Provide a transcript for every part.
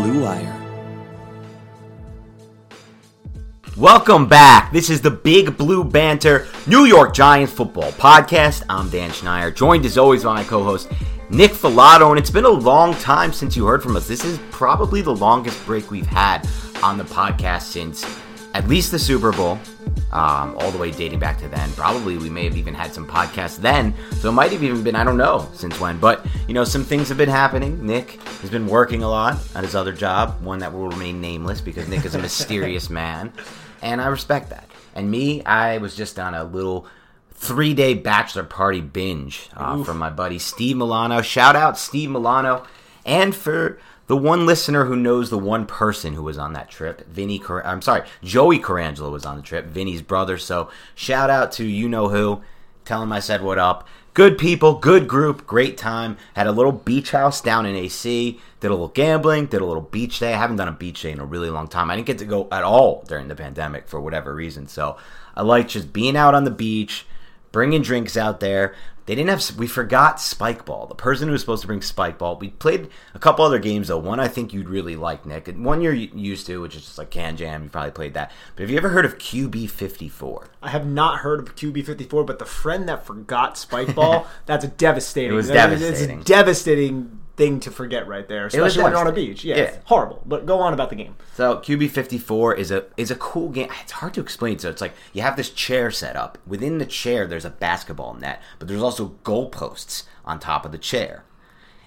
Blue Wire. Welcome back. This is the Big Blue Banter New York Giants football podcast. I'm Dan Schneider, joined as always by my co-host Nick Falato, and it's been a long time since you heard from us. This is probably the longest break we've had on the podcast since at least the Super Bowl, um, all the way dating back to then. Probably we may have even had some podcasts then, so it might have even been, I don't know since when. But, you know, some things have been happening. Nick has been working a lot at his other job, one that will remain nameless because Nick is a mysterious man, and I respect that. And me, I was just on a little three day bachelor party binge uh, from my buddy Steve Milano. Shout out Steve Milano. And for the one listener who knows the one person who was on that trip, Vinny, Car- I'm sorry, Joey Carangelo was on the trip, Vinny's brother. So shout out to you know who. Tell him I said what up. Good people, good group, great time. Had a little beach house down in AC. Did a little gambling, did a little beach day. I haven't done a beach day in a really long time. I didn't get to go at all during the pandemic for whatever reason. So I like just being out on the beach, bringing drinks out there. They didn't have. We forgot Spike Ball. The person who was supposed to bring Spike Ball. We played a couple other games though. One I think you'd really like, Nick. And one you're used to, which is just like Can Jam. You probably played that. But have you ever heard of QB fifty four? I have not heard of QB fifty four, but the friend that forgot Spike Ball. that's a devastating. It was that devastating. It's devastating thing to forget right there, especially when you're on a beach. Yeah, Yeah. horrible. But go on about the game. So QB fifty four is a is a cool game. It's hard to explain. So it's like you have this chair set up. Within the chair, there's a basketball net, but there's also goalposts on top of the chair.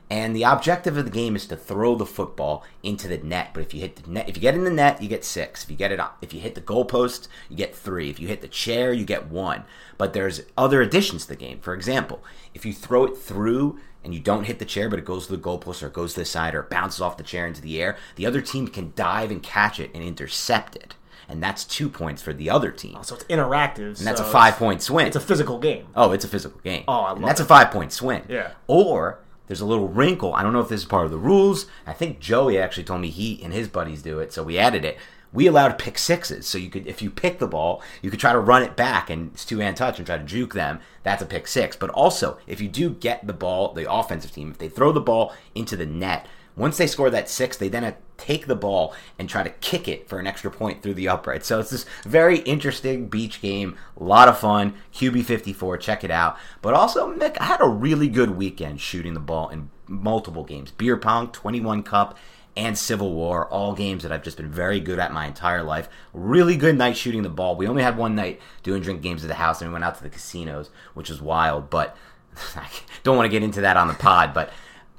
And the objective of the game is to throw the football into the net. But if you hit the net, if you get in the net, you get six. If you get it, if you hit the goalpost, you get three. If you hit the chair, you get one. But there's other additions to the game. For example, if you throw it through and you don't hit the chair, but it goes to the goalpost or it goes to the side or it bounces off the chair into the air, the other team can dive and catch it and intercept it. And that's two points for the other team. Oh, so it's interactive. And that's so a five point swing. It's a physical game. Oh, it's a physical game. Oh, I love and that's it. a five point swing. Yeah. Or there's a little wrinkle. I don't know if this is part of the rules. I think Joey actually told me he and his buddies do it, so we added it. We allowed pick sixes, so you could, if you pick the ball, you could try to run it back and it's two hand touch and try to juke them. That's a pick six. But also, if you do get the ball, the offensive team, if they throw the ball into the net, once they score that six, they then uh, take the ball and try to kick it for an extra point through the upright. So it's this very interesting beach game, a lot of fun. QB54, check it out. But also, Mick, I had a really good weekend shooting the ball in multiple games. Beer pong, 21 cup, and Civil War, all games that I've just been very good at my entire life. Really good night shooting the ball. We only had one night doing drink games at the house, and we went out to the casinos, which was wild. But I don't want to get into that on the pod. But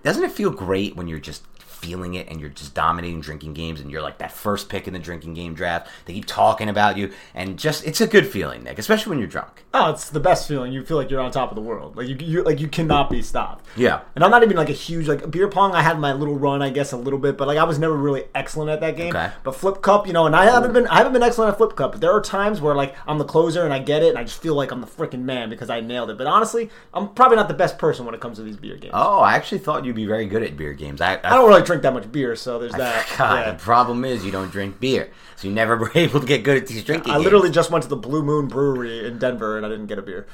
doesn't it feel great when you're just feeling it and you're just dominating drinking games and you're like that first pick in the drinking game draft. They keep talking about you and just it's a good feeling, Nick, especially when you're drunk. Oh, it's the best feeling. You feel like you're on top of the world. Like you, you like you cannot be stopped. Yeah. And I'm not even like a huge like beer pong. I had my little run, I guess, a little bit, but like I was never really excellent at that game. Okay. But flip cup, you know, and I haven't been I haven't been excellent at flip cup. But there are times where like I'm the closer and I get it, and I just feel like I'm the freaking man because I nailed it. But honestly, I'm probably not the best person when it comes to these beer games. Oh, I actually thought you'd be very good at beer games. I, I don't really drink that much beer, so there's that. God, Yeah. the problem is you don't drink beer, so you never were able to get good at these drinking. I games. literally just went to the Blue Moon Brewery in Denver and I didn't get a beer.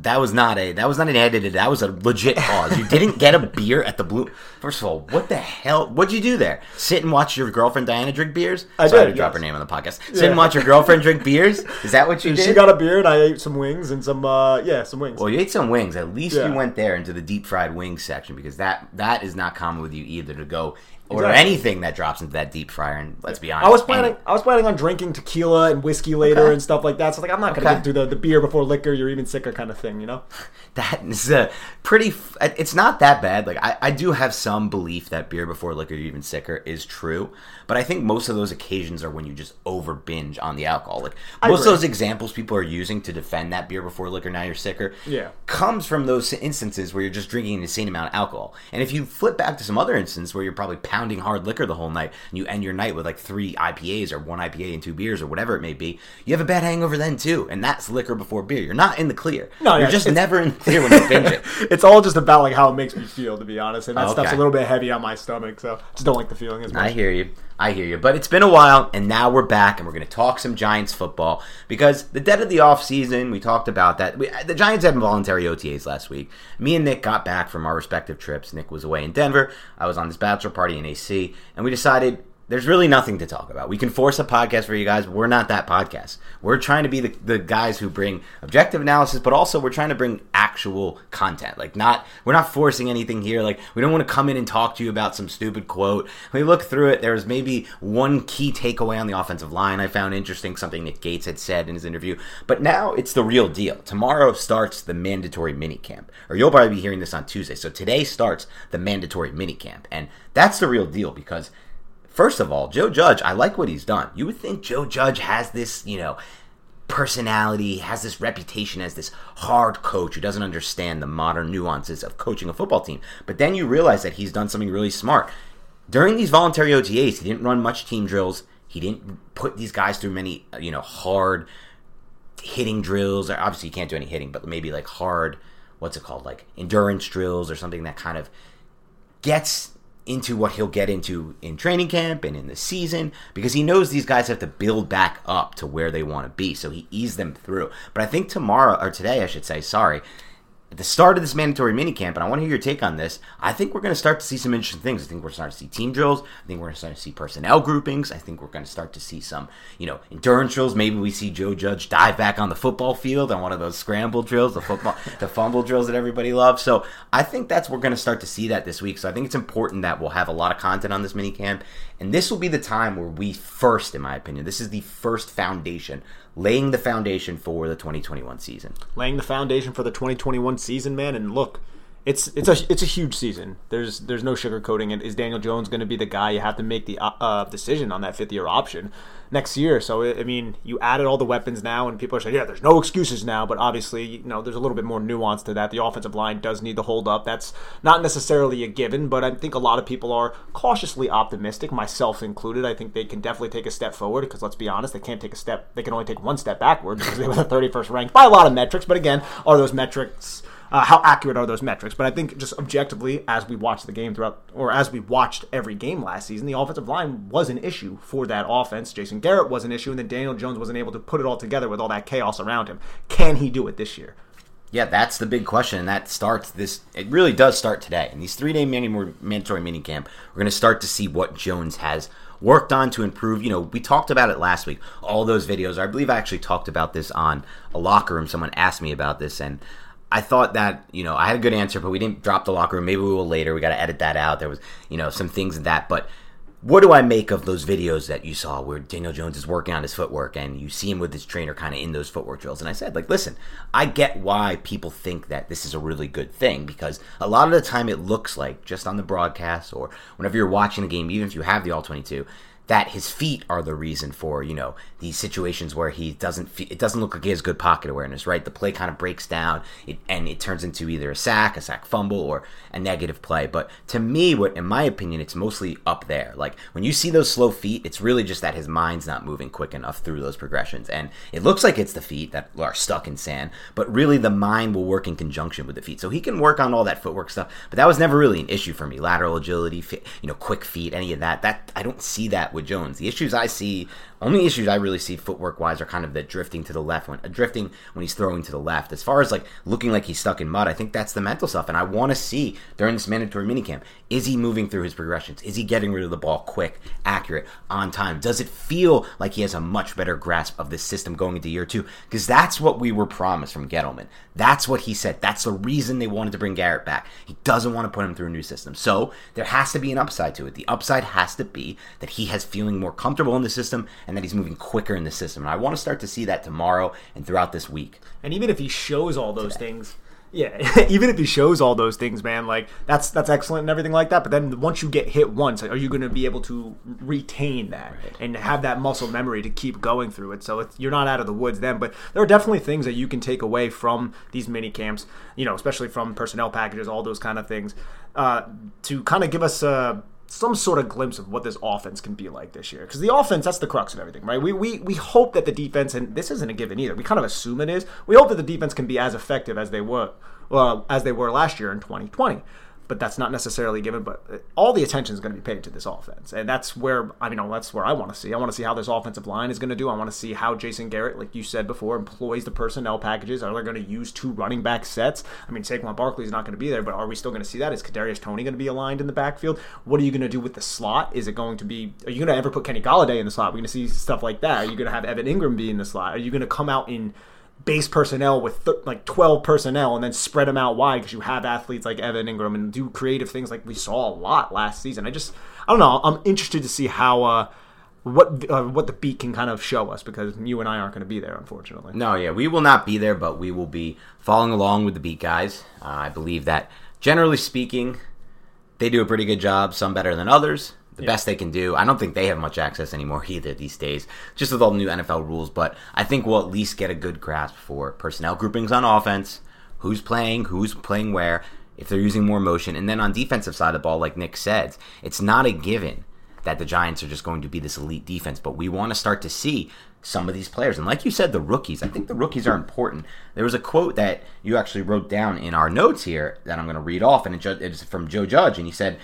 That was not a that was not an edited. That was a legit pause. You didn't get a beer at the blue. First of all, what the hell? What'd you do there? Sit and watch your girlfriend Diana drink beers? I Sorry did, to drop her name on the podcast. Sit Yeah. and watch your girlfriend drink beers. Is that what you did? She got a beer and I ate some wings and some uh yeah some wings. Well, you ate some wings. At least Yeah. you went there into the deep fried wings section because that that is not common with you either to go order Exactly. anything that drops into that deep fryer. And let's be honest, I was planning. any- I was planning on drinking tequila and whiskey later Okay. and stuff like that. So like, I'm not gonna Okay. get through the, the beer before liquor. You're even sicker kind of thing, you know. that is a pretty. f- It's not that bad. Like I, I do have some belief that beer before liquor, you're even sicker, is true. But I think most of those occasions are when you just over binge on the alcohol. Like most of those examples people are using to defend that beer before liquor, now you're sicker. Yeah. comes from those instances where you're just drinking an insane amount of alcohol. And if you flip back to some other instance where you're probably pounding hard liquor the whole night and you end your night with like three IPAs or one IPA and two beers or whatever it may be, you have a bad hangover then too. And that's liquor before beer. You're not in the clear. No, you're yeah, just never in the clear when you binge it. It's all just about like how it makes me feel, to be honest. And that Oh, stuff's a little bit heavy on my stomach, so just don't like the feeling as much. I hear you. I hear you. But it's been a while, and now we're back, and we're going to talk some Giants football because the dead of the offseason, we talked about that. We, the Giants had involuntary OTAs last week. Me and Nick got back from our respective trips. Nick was away in Denver. I was on this bachelor party in AC, and we decided there's really nothing to talk about. We can force a podcast for you guys, but we're not that podcast. We're trying to be the, the guys who bring objective analysis, but also we're trying to bring actual content. Like not we're not forcing anything here. Like we don't want to come in and talk to you about some stupid quote. We look through it. There was maybe one key takeaway on the offensive line I found interesting, something Nick Gates had said in his interview. But now it's the real deal. Tomorrow starts the mandatory minicamp. Or you'll probably be hearing this on Tuesday. So today starts the mandatory minicamp. And that's the real deal because First of all, Joe Judge, I like what he's done. You would think Joe Judge has this, you know, personality, has this reputation as this hard coach who doesn't understand the modern nuances of coaching a football team. But then you realize that he's done something really smart. During these voluntary OTAs, he didn't run much team drills. He didn't put these guys through many, uh, you know, hard hitting drills. Obviously, you can't do any hitting, but maybe like hard, what's it called, like endurance drills or something that kind of gets into what he'll get into in training camp and in the season because he knows these guys have to build back up to where they want to be. So he eased them through. But I think tomorrow, or today, I should say, sorry, at the start of this mandatory minicamp, and I want to hear your take on this, I think we're going to start to see some interesting things. I think we're starting to see team drills. I think we're going to start to see personnel groupings. I think we're going to start to see some, you know, endurance drills. Maybe we see Joe Judge dive back on the football field on one of those scramble drills, the football, the fumble drills that everybody loves. So I think that's we're going to start to see that this week. So I think it's important that we'll have a lot of content on this minicamp, and this will be the time where we first, in my opinion, this is the first foundation, laying the foundation for the 2021 season. laying the foundation for the 2021 season, man. And look, it's it's a it's a huge season. There's there's no sugarcoating it. Is Daniel Jones going to be the guy? You have to make the uh, uh, decision on that fifth year option next year. So I mean, you added all the weapons now, and people are saying, yeah, there's no excuses now. But obviously, you know, there's a little bit more nuance to that. The offensive line does need to hold up. That's not necessarily a given, but I think a lot of people are cautiously optimistic, myself included. I think they can definitely take a step forward because let's be honest, they can't take a step. They can only take one step backward because they were the 31st ranked by a lot of metrics. But again, are those metrics? Uh, how accurate are those metrics? But I think just objectively, as we watched the game throughout, or as we watched every game last season, the offensive line was an issue for that offense. Jason Garrett was an issue, and then Daniel Jones wasn't able to put it all together with all that chaos around him. Can he do it this year? Yeah, that's the big question, and that starts this. It really does start today. In these three-day mandatory mini camp, we're going to start to see what Jones has worked on to improve. You know, we talked about it last week. All those videos. I believe I actually talked about this on a locker room. Someone asked me about this, and I thought that you know I had a good answer, but we didn't drop the locker room. Maybe we will later. We got to edit that out. There was you know some things in that, but what do I make of those videos that you saw where Daniel Jones is working on his footwork and you see him with his trainer kind of in those footwork drills? And I said, like, listen, I get why people think that this is a really good thing because a lot of the time it looks like just on the broadcast or whenever you're watching the game, even if you have the all 22, that his feet are the reason for you know these situations where he doesn't fe- it doesn't look like he has good pocket awareness right? The play kind of breaks down it, and it turns into either a sack a sack fumble or a negative play. But to me what in my opinion it's mostly up there. Like when you see those slow feet it's really just that his mind's not moving quick enough through those progressions. And it looks like it's the feet that are stuck in sand but really the mind will work in conjunction with the feet. So he can work on all that footwork stuff but that was never really an issue for me. Lateral agility you know quick feet any of that that I don't see that with Jones. The issues I see only issues I really see footwork wise are kind of the drifting to the left when uh, drifting when he's throwing to the left. As far as like looking like he's stuck in mud, I think that's the mental stuff. And I want to see during this mandatory minicamp, is he moving through his progressions? Is he getting rid of the ball quick, accurate, on time? Does it feel like he has a much better grasp of this system going into year two? Because that's what we were promised from Gettleman. That's what he said. That's the reason they wanted to bring Garrett back. He doesn't want to put him through a new system. So there has to be an upside to it. The upside has to be that he has feeling more comfortable in the system and that he's moving quicker in the system. And I want to start to see that tomorrow and throughout this week. And even if he shows all those Today. things, yeah, even if he shows all those things, man, like that's that's excellent and everything like that. But then once you get hit once, are you going to be able to retain that right. and have that muscle memory to keep going through it? So you're not out of the woods then. But there are definitely things that you can take away from these mini camps, you know, especially from personnel packages, all those kind of things, uh, to kind of give us a some sort of glimpse of what this offense can be like this year. Because the offense, that's the crux of everything, right? We, we we hope that the defense, and this isn't a given either. We kind of assume it is. We hope that the defense can be as effective as they were, well, as they were last year in 2020 but that's not necessarily given. But all the attention is going to be paid to this offense, and that's where I mean, oh, that's where I want to see. I want to see how this offensive line is going to do. I want to see how Jason Garrett, like you said before, employs the personnel packages. Are they going to use two running back sets? I mean, Saquon Barkley is not going to be there, but are we still going to see that? Is Kadarius Toney going to be aligned in the backfield? What are you going to do with the slot? Is it going to be? Are you going to ever put Kenny Golladay in the slot? We're going to see stuff like that. Are you going to have Evan Engram be in the slot? Are you going to come out in base personnel with th- like 12 personnel and then spread them out wide because you have athletes like Evan Engram and do creative things like we saw a lot last season. I just, I don't know. I'm interested to see how, uh, what uh, what the beat can kind of show us because you and I aren't going to be there, unfortunately. No, yeah, we will not be there, but we will be following along with the beat guys. Uh, I believe that generally speaking, they do a pretty good job. Some better than others the yeah. best they can do. I don't think they have much access anymore either these days, just with all the new NFL rules. But I think we'll at least get a good grasp for personnel groupings on offense, who's playing, who's playing where, if they're using more motion, and then on defensive side of the ball, like Nick said, it's not a given that the Giants are just going to be this elite defense, but we want to start to see some of these players. And like you said, the rookies, I think the rookies are important. There was a quote that you actually wrote down in our notes here that I'm going to read off, and it's from Joe Judge, and he said,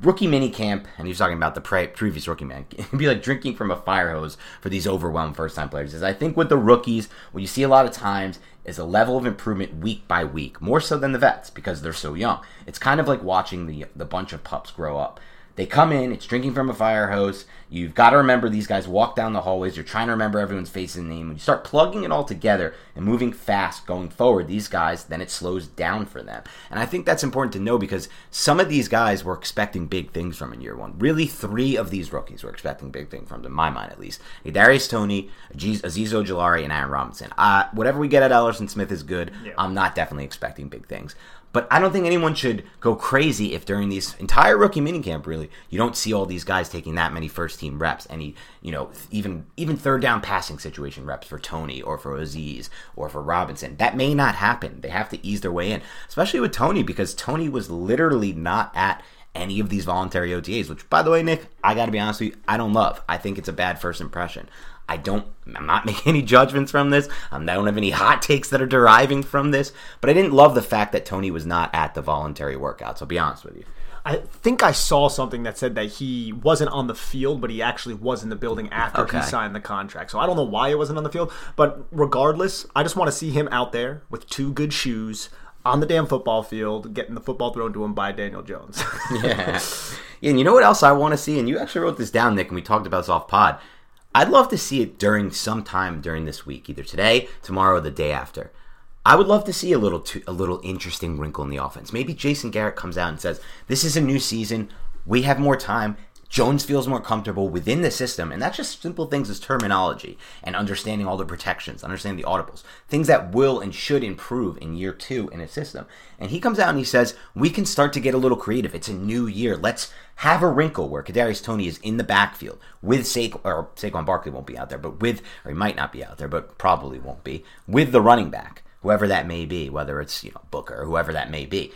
rookie mini camp, and he was talking about the pre- previous rookie man. It'd be like drinking from a fire hose for these overwhelmed first time players. Is I think with the rookies, what you see a lot of times is a level of improvement week by week, more so than the vets because they're so young. It's kind of like watching the the bunch of pups grow up. They come in, it's drinking from a fire hose. You've got to remember these guys walk down the hallways. You're trying to remember everyone's face and name. When you start plugging it all together and moving fast going forward, these guys, then it slows down for them. And I think that's important to know because some of these guys were expecting big things from in year one. Really, three of these rookies were expecting big things from them, in my mind at least. Darius Toney, Azeez Ojulari, and Aaron Robinson. Uh, whatever we get at Elerson Smith is good. Yeah. I'm not definitely expecting big things. But I don't think anyone should go crazy if during these entire rookie minicamp, really, you don't see all these guys taking that many first team reps, any you know, even even third down passing situation reps for Toney or for Azeez or for Robinson. That may not happen. They have to ease their way in, especially with Toney because Toney was literally not at any of these voluntary OTAs, which, by the way, Nick, I got to be honest with you, I don't love. I think it's a bad first impression. I don't, I'm not making any judgments from this. Um, I don't have any hot takes that are deriving from this, but I didn't love the fact that Toney was not at the voluntary workouts. I'll be honest with you. I think I saw something that said that he wasn't on the field, but he actually was in the building after okay. he signed the contract. So I don't know why he wasn't on the field, but regardless, I just want to see him out there with two good shoes on the damn football field, getting the football thrown to him by Daniel Jones. yeah. yeah. And you know what else I want to see? And you actually wrote this down, Nick, and we talked about this off pod. I'd love to see it during some time during this week, either today, tomorrow, or the day after. I would love to see a little too, a little interesting wrinkle in the offense. Maybe Jason Garrett comes out and says, "This is a new season. We have more time. Jones feels more comfortable within the system, and that's just simple things as terminology and understanding all the protections, understanding the audibles, things that will and should improve in year two in a system. And he comes out and he says, "We can start to get a little creative. It's a new year. Let's have a wrinkle where Kadarius Toney is in the backfield with Saquon, or Saquon Barkley won't be out there, but with, or he might not be out there, but probably won't be with the running back, whoever that may be, whether it's you know Booker or whoever that may be."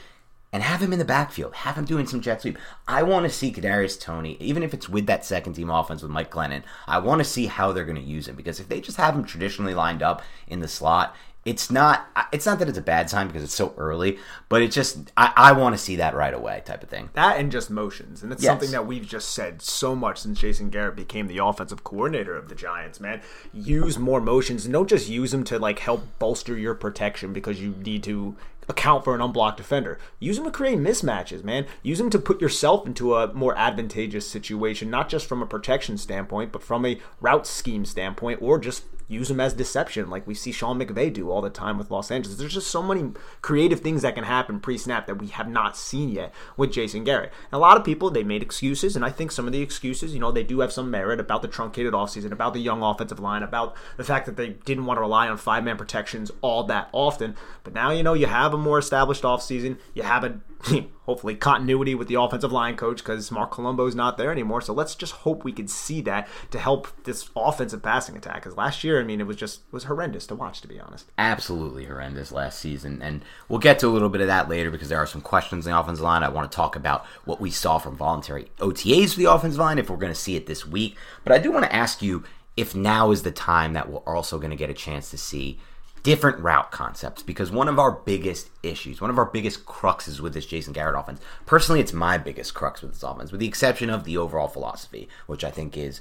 And have him in the backfield. Have him doing some jet sweep. I want to see Kadarius Toney, even if it's with that second team offense with Mike Glennon. I want to see how they're going to use him because if they just have him traditionally lined up in the slot, it's not. It's not that it's a bad sign because it's so early, but it's just I, I want to see that right away, type of thing. That and just motions, and it's Yes. something that we've just said so much since Jason Garrett became the offensive coordinator of the Giants. Man, use more motions, and don't just use them to like help bolster your protection because you need to account for an unblocked defender. Use them to create mismatches, man. Use them to put yourself into a more advantageous situation, not just from a protection standpoint, but from a route scheme standpoint, or just use them as deception, like we see Sean McVay do all the time with Los Angeles. There's just so many creative things that can happen pre-snap that we have not seen yet with Jason Garrett. And a lot of people they made excuses, and I think some of the excuses, you know, they do have some merit about the truncated offseason, about the young offensive line, about the fact that they didn't want to rely on five-man protections all that often. But now you know you have a more established offseason. You have a hopefully continuity with the offensive line coach because Marc Colombo's not there anymore. So let's just hope we can see that to help this offensive passing attack. Because last year, I mean, it was just was horrendous to watch, to be honest. absolutely horrendous last season. And we'll get to a little bit of that later because there are some questions in the offensive line. I want to talk about what we saw from voluntary OTAs for the offensive line, if we're going to see it this week. But I do want to ask you if now is the time that we're also going to get a chance to see different route concepts because one of our biggest issues, one of our biggest cruxes with this Jason Garrett offense, personally, it's my biggest crux with this offense, with the exception of the overall philosophy, which I think is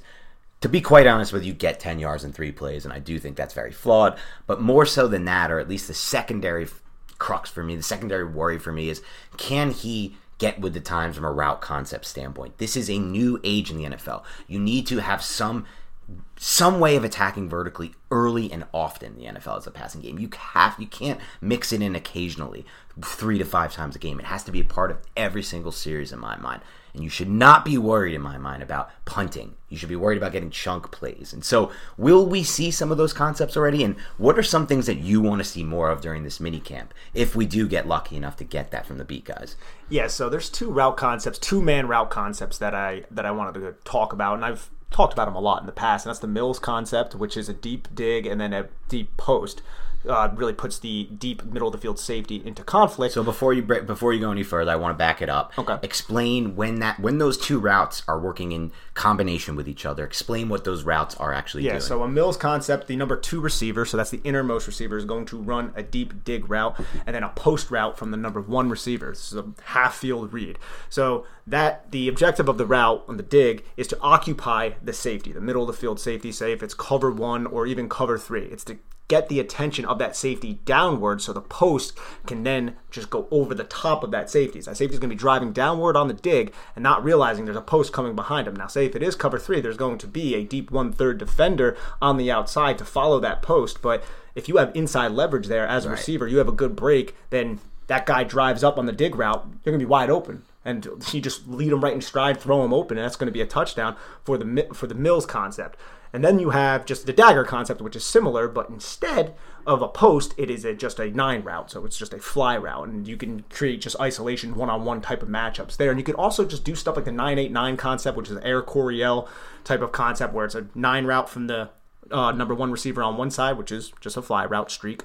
to be quite honest with you, get 10 yards in three plays, and I do think that's very flawed. But more so than that, or at least the secondary crux for me, the secondary worry for me is can he get with the times from a route concept standpoint? This is a new age in the NFL. You need to have some some way of attacking vertically early and often in the NFL as a passing game. You have you can't mix it in occasionally, three to five times a game. It has to be a part of every single series in my mind. And you should not be worried in my mind about punting. You should be worried about getting chunk plays. And so, will we see some of those concepts already? And what are some things that you want to see more of during this mini camp if we do get lucky enough to get that from the beat guys? Yeah, so there's two route concepts, two man route concepts that I that I wanted to talk about, and I've talked about them a lot in the past. And that's the Mills concept, which is a deep dig and then a deep post. Uh, really puts the deep middle of the field safety into conflict. So before you break, before you go any further, I want to back it up. Okay. Explain when that when those two routes are working in combination with each other. Explain what those routes are actually doing. Yeah, doing. so a Mills concept, the number two receiver, so that's the innermost receiver, is going to run a deep dig route and then a post route from the number one receiver. This is a half field read. So that the objective of the route on the dig is to occupy the safety, the middle of the field safety, say if it's cover one or even cover three. It's to get the attention of that safety downward so the post can then just go over the top of that safety. So that safety is going to be driving downward on the dig and not realizing there's a post coming behind him. Now, say if it is cover three, there's going to be a deep one third defender on the outside to follow that post. But if you have inside leverage there as a receiver, you have a good break, then that guy drives up on the dig route, you're going to be wide open. And you just lead him right in stride, throw him open, and that's going to be a touchdown for the for the Mills concept. And then you have just the dagger concept, which is similar, but instead of a post, it is a, just a nine route. So it's just a fly route. And you can create just isolation one on one type of matchups there. And you can also just do stuff like the 989 concept, which is an Air Coryell type of concept where it's a nine route from the uh, number one receiver on one side, which is just a fly route streak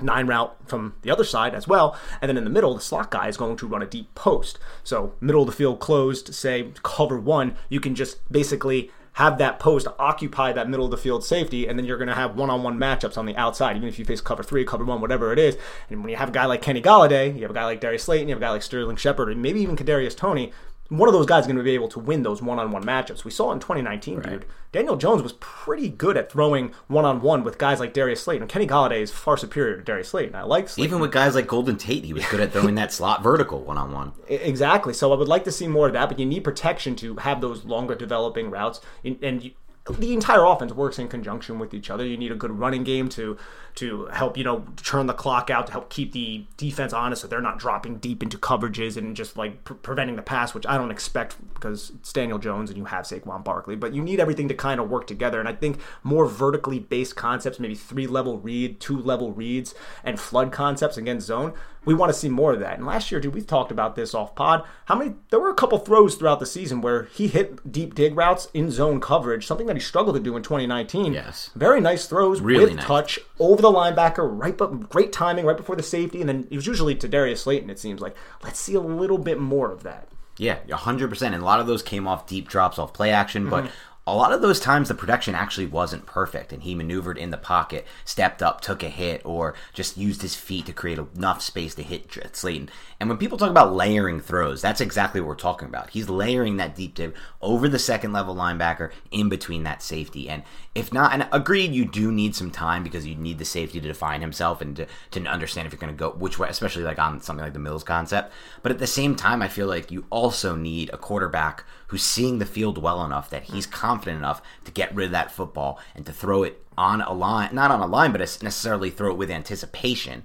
nine route from the other side as well. And then in the middle, the slot guy is going to run a deep post. So middle of the field closed, say cover one, you can just basically have that post occupy that middle of the field safety, and then you're going to have one-on-one matchups on the outside, even if you face cover three, cover one, whatever it is. And when you have a guy like Kenny Golladay, you have a guy like Darius Slayton, you have a guy like Sterling Shepard, and maybe even Kadarius Tony. One of those guys is going to be able to win those one-on-one matchups. We saw in 2019, dude. Daniel Jones was pretty good at throwing one-on-one with guys like Darius Slayton. And Kenny Golladay is far superior to Darius Slayton. I like Slayton. Even with guys like Golden Tate, he was good at throwing that slot vertical one on one. E- Exactly. So I would like to see more of that, but you need protection to have those longer developing routes. And- And you, the entire offense works in conjunction with each other. You need a good running game to to help you know turn the clock out to help keep the defense honest so they're not dropping deep into coverages and just like pre- preventing the pass, which I don't expect because it's Daniel Jones and you have Saquon Barkley. But you need everything to kind of work together, and I think more vertically based concepts, maybe three level read, two level reads, and flood concepts against zone. We want to see more of that. And last year, dude, we've talked about this off pod. How many? There were a couple throws throughout the season where he hit deep dig routes in zone coverage, something that he struggled to do in 2019. Yes. very nice throws Really with nice. touch over the linebacker, right, but great timing right before the safety, and then it was usually to Darius Slayton. It seems like let's see a little bit more of that. Yeah, 100%. And a lot of those came off deep drops off play action, Mm-hmm. but a lot of those times the protection actually wasn't perfect and he maneuvered in the pocket, stepped up, took a hit, or just used his feet to create enough space to hit Slayton. And when people talk about layering throws, that's exactly what we're talking about. He's layering that deep dip over the second level linebacker in between that safety. And if not, and agreed, you do need some time because you need the safety to define himself and to, to understand if you're going to go which way, especially like on something like the Mills concept. But at the same time, I feel like you also need a quarterback who's seeing the field well enough that he's confident enough to get rid of that football and to throw it on a line, not on a line, but necessarily throw it with anticipation.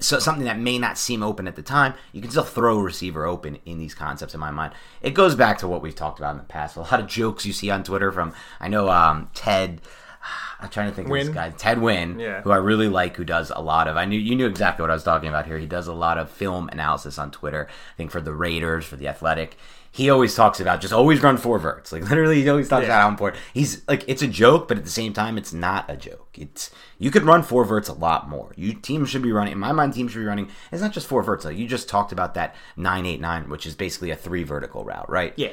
So something that may not seem open at the time, you can still throw a receiver open in these concepts. In my mind, it goes back to what we've talked about in the past. A lot of jokes you see on Twitter from I know um, Ted. I'm trying to think of this guy, Ted Nguyen, Yeah. who I really like, who does a lot of. I knew you knew exactly what I was talking about here. He does a lot of film analysis on Twitter. I think for the Raiders, for the Athletic. He always talks about just always run four verts. Like literally, he always talks Yeah. about how important. He's like it's a joke, but at the same time, it's not a joke. It's you could run four verts a lot more. You teams should be running. In my mind, teams should be running. It's not just four verts. Like you just talked about that nine eight nine, which is basically a three vertical route, right? Yeah.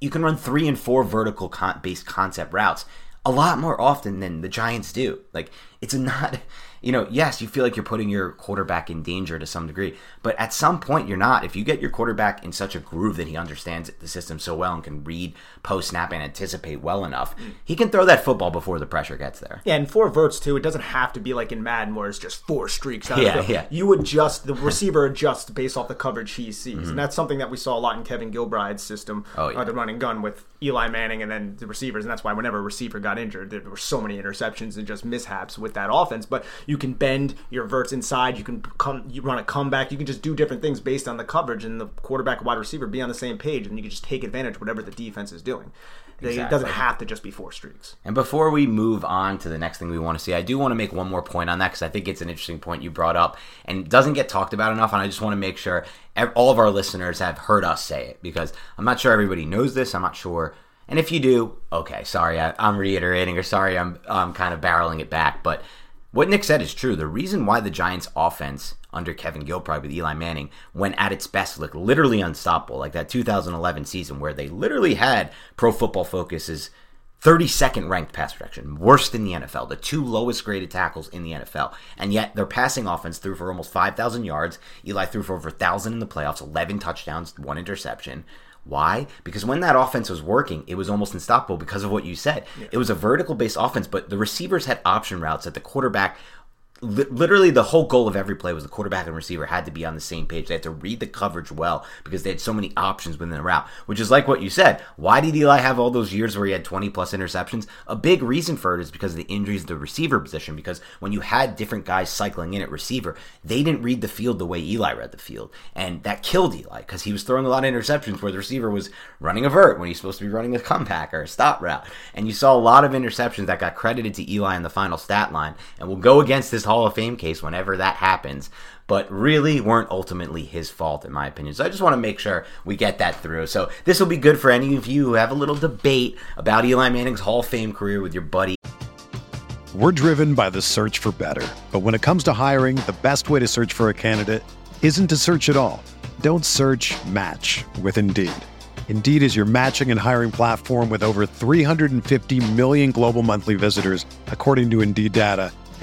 you can run three and four vertical con- based concept routes a lot more often than the Giants do. Like it's not, you know, yes, you feel like you're putting your quarterback in danger to some degree, but at some point you're not. If you get your quarterback in such a groove that he understands the system so well and can read post snap and anticipate well enough, he can throw that football before the pressure gets there. Yeah, and four verts too. It doesn't have to be like in Madden where it's just four streaks. Out Yeah, of yeah. You adjust the receiver adjusts based off the coverage he sees, and that's something that we saw a lot in Kevin Gilbride's system, Mm-hmm. Oh, yeah. uh, the running gun with Eli Manning and then the receivers, and that's why whenever a receiver got injured, there were so many interceptions and just mishaps with that offense. But you can bend your verts inside, you can come, you run a comeback, you can just do different things based on the coverage, and the quarterback, wide receiver, be on the same page, and you can just take advantage of whatever the defense is doing. It doesn't have to just be four streaks. And before we move on to the next thing we want to see, I do want to make one more point on that because I think it's an interesting point you brought up and doesn't get talked about enough. And I just want to make sure all of our listeners have heard us say it because I'm not sure everybody knows this. I'm not sure. And if you do, okay, sorry, I, I'm reiterating or sorry, I'm, I'm kind of barreling it back. But what Nick said is true. The reason why the Giants' offense under Kevin Gilbride with Eli Manning, when at its best, looked literally unstoppable, like that 2011 season where they literally had Pro Football Focus's 32nd ranked pass protection, worst in the NFL, the two lowest graded tackles in the NFL. And yet their passing offense threw for almost 5,000 yards. Eli threw for over 1,000 in the playoffs, 11 touchdowns, one interception. Why? Because when that offense was working, it was almost unstoppable because of what you said. It was a vertical based offense, but the receivers had option routes that the quarterback li- literally the whole goal of every play was the quarterback and receiver had to be on the same page. They had to read the coverage well because they had so many options within the route, which is like what you said. Why did Eli have all those years where he had 20 plus interceptions? A big reason for it is because of the injuries at the receiver position. Because when you had different guys cycling in at receiver, they didn't read the field the way Eli read the field. And that killed Eli because he was throwing a lot of interceptions where the receiver was running a vert when he's supposed to be running a comeback or a stop route. And you saw a lot of interceptions that got credited to Eli in the final stat line and we'll go against his Hall of Fame case whenever that happens, but really weren't ultimately his fault, in my opinion. So I just want to make sure we get that through. So this will be good for any of you who have a little debate about Eli Manning's Hall of Fame career with your buddy. We're driven by the search for better. But when it comes to hiring, the best way to search for a candidate isn't to search at all. Don't search match with Indeed. Indeed is your matching and hiring platform with over 350 million global monthly visitors, according to Indeed data,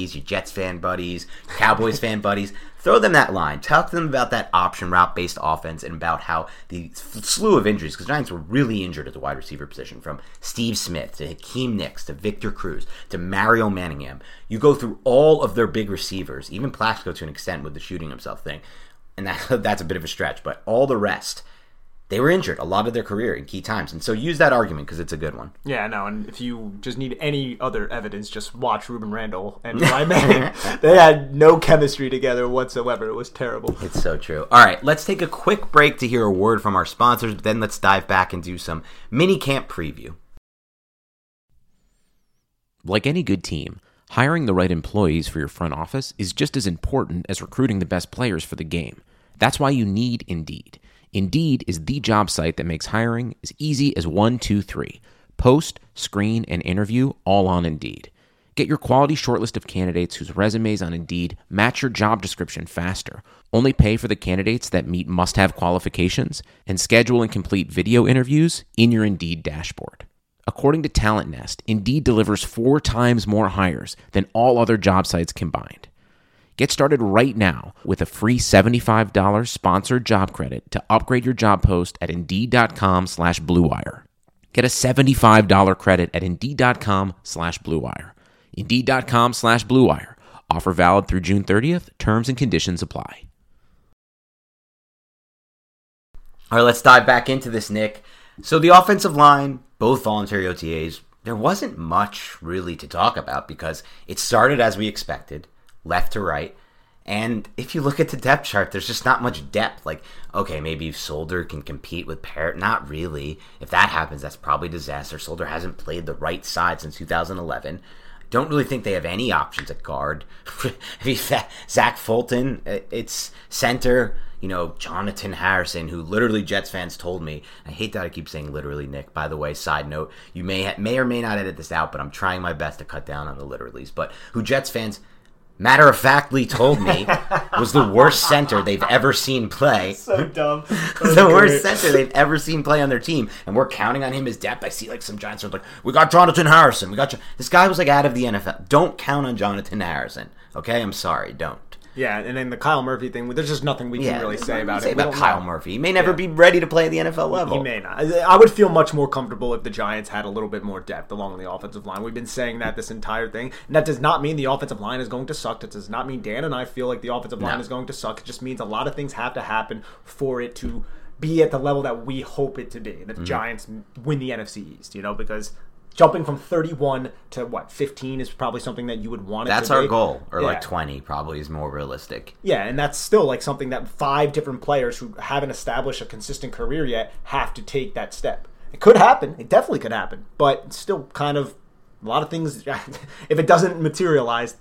Your Jets fan buddies, Cowboys fan buddies. Throw them that line. Talk to them about that option route based offense and about how the slew of injuries, because Giants were really injured at the wide receiver position from Steve Smith to Hakeem Nicks to Victor Cruz to Mario Manningham. You go through all of their big receivers, even Plaxico to an extent with the shooting himself thing. And that, that's a bit of a stretch, but all the rest they were injured a lot of their career in key times. And so use that argument because it's a good one. Yeah, no, and if you just need any other evidence, just watch Rueben Randle and Eli Manning. they had no chemistry together whatsoever. It was terrible. It's so true. All right, let's take a quick break to hear a word from our sponsors, but then let's dive back and do some mini camp preview. Like any good team, hiring the right employees for your front office is just as important as recruiting the best players for the game. That's why you need Indeed. Indeed is the job site that makes hiring as easy as one, two, three. Post, screen, and interview all on Indeed. Get your quality shortlist of candidates whose resumes on Indeed match your job description faster. Only pay for the candidates that meet must have qualifications and schedule and complete video interviews in your Indeed dashboard. According to Talent Nest, Indeed delivers four times more hires than all other job sites combined. Get started right now with a free $75 sponsored job credit to upgrade your job post at Indeed.com slash BlueWire. Get a $75 credit at Indeed.com slash BlueWire. Indeed.com slash BlueWire. Offer valid through June 30th. Terms and conditions apply. All right, let's dive back into this, Nick. So the offensive line, both voluntary OTAs, there wasn't much really to talk about because it started as we expected – left to right. And if you look at the depth chart, there's just not much depth. Like, okay, maybe Solder can compete with Parrott. Not really. If that happens, that's probably disaster. Solder hasn't played the right side since 2011. Don't really think they have any options at guard. Zach Fulton, it's center. You know, Jonathan Harrison, who literally Jets fans told me. I hate that I keep saying literally, Nick. By the way, side note, you may ha- may or may not edit this out, but I'm trying my best to cut down on the literallys. But who Jets fans matter of factly told me was the worst center they've ever seen play. So dumb. the worst center they've ever seen play on their team, and we're counting on him as depth. I see like some Giants are like, we got Jonathan Harrison. We got this guy was like out of the NFL. Don't count on Jonathan Harrison. Okay, I'm sorry, don't. Yeah, and then the Kyle Murphy thing, there's just nothing we can really say about say it. About Kyle know. Murphy, he may never yeah. be ready to play at the NFL level. He may not. I would feel much more comfortable if the Giants had a little bit more depth along the offensive line. We've been saying that this entire thing, and that does not mean the offensive line is going to suck. That does not mean Dan and I feel like the offensive line no. is going to suck. It just means a lot of things have to happen for it to be at the level that we hope it to be. The mm-hmm. Giants win the NFC East, you know, because jumping from 31 to what 15 is probably something that you would want to that's our goal or yeah. like 20 probably is more realistic yeah and that's still like something that five different players who haven't established a consistent career yet have to take that step it could happen it definitely could happen but still kind of a lot of things if it doesn't materialize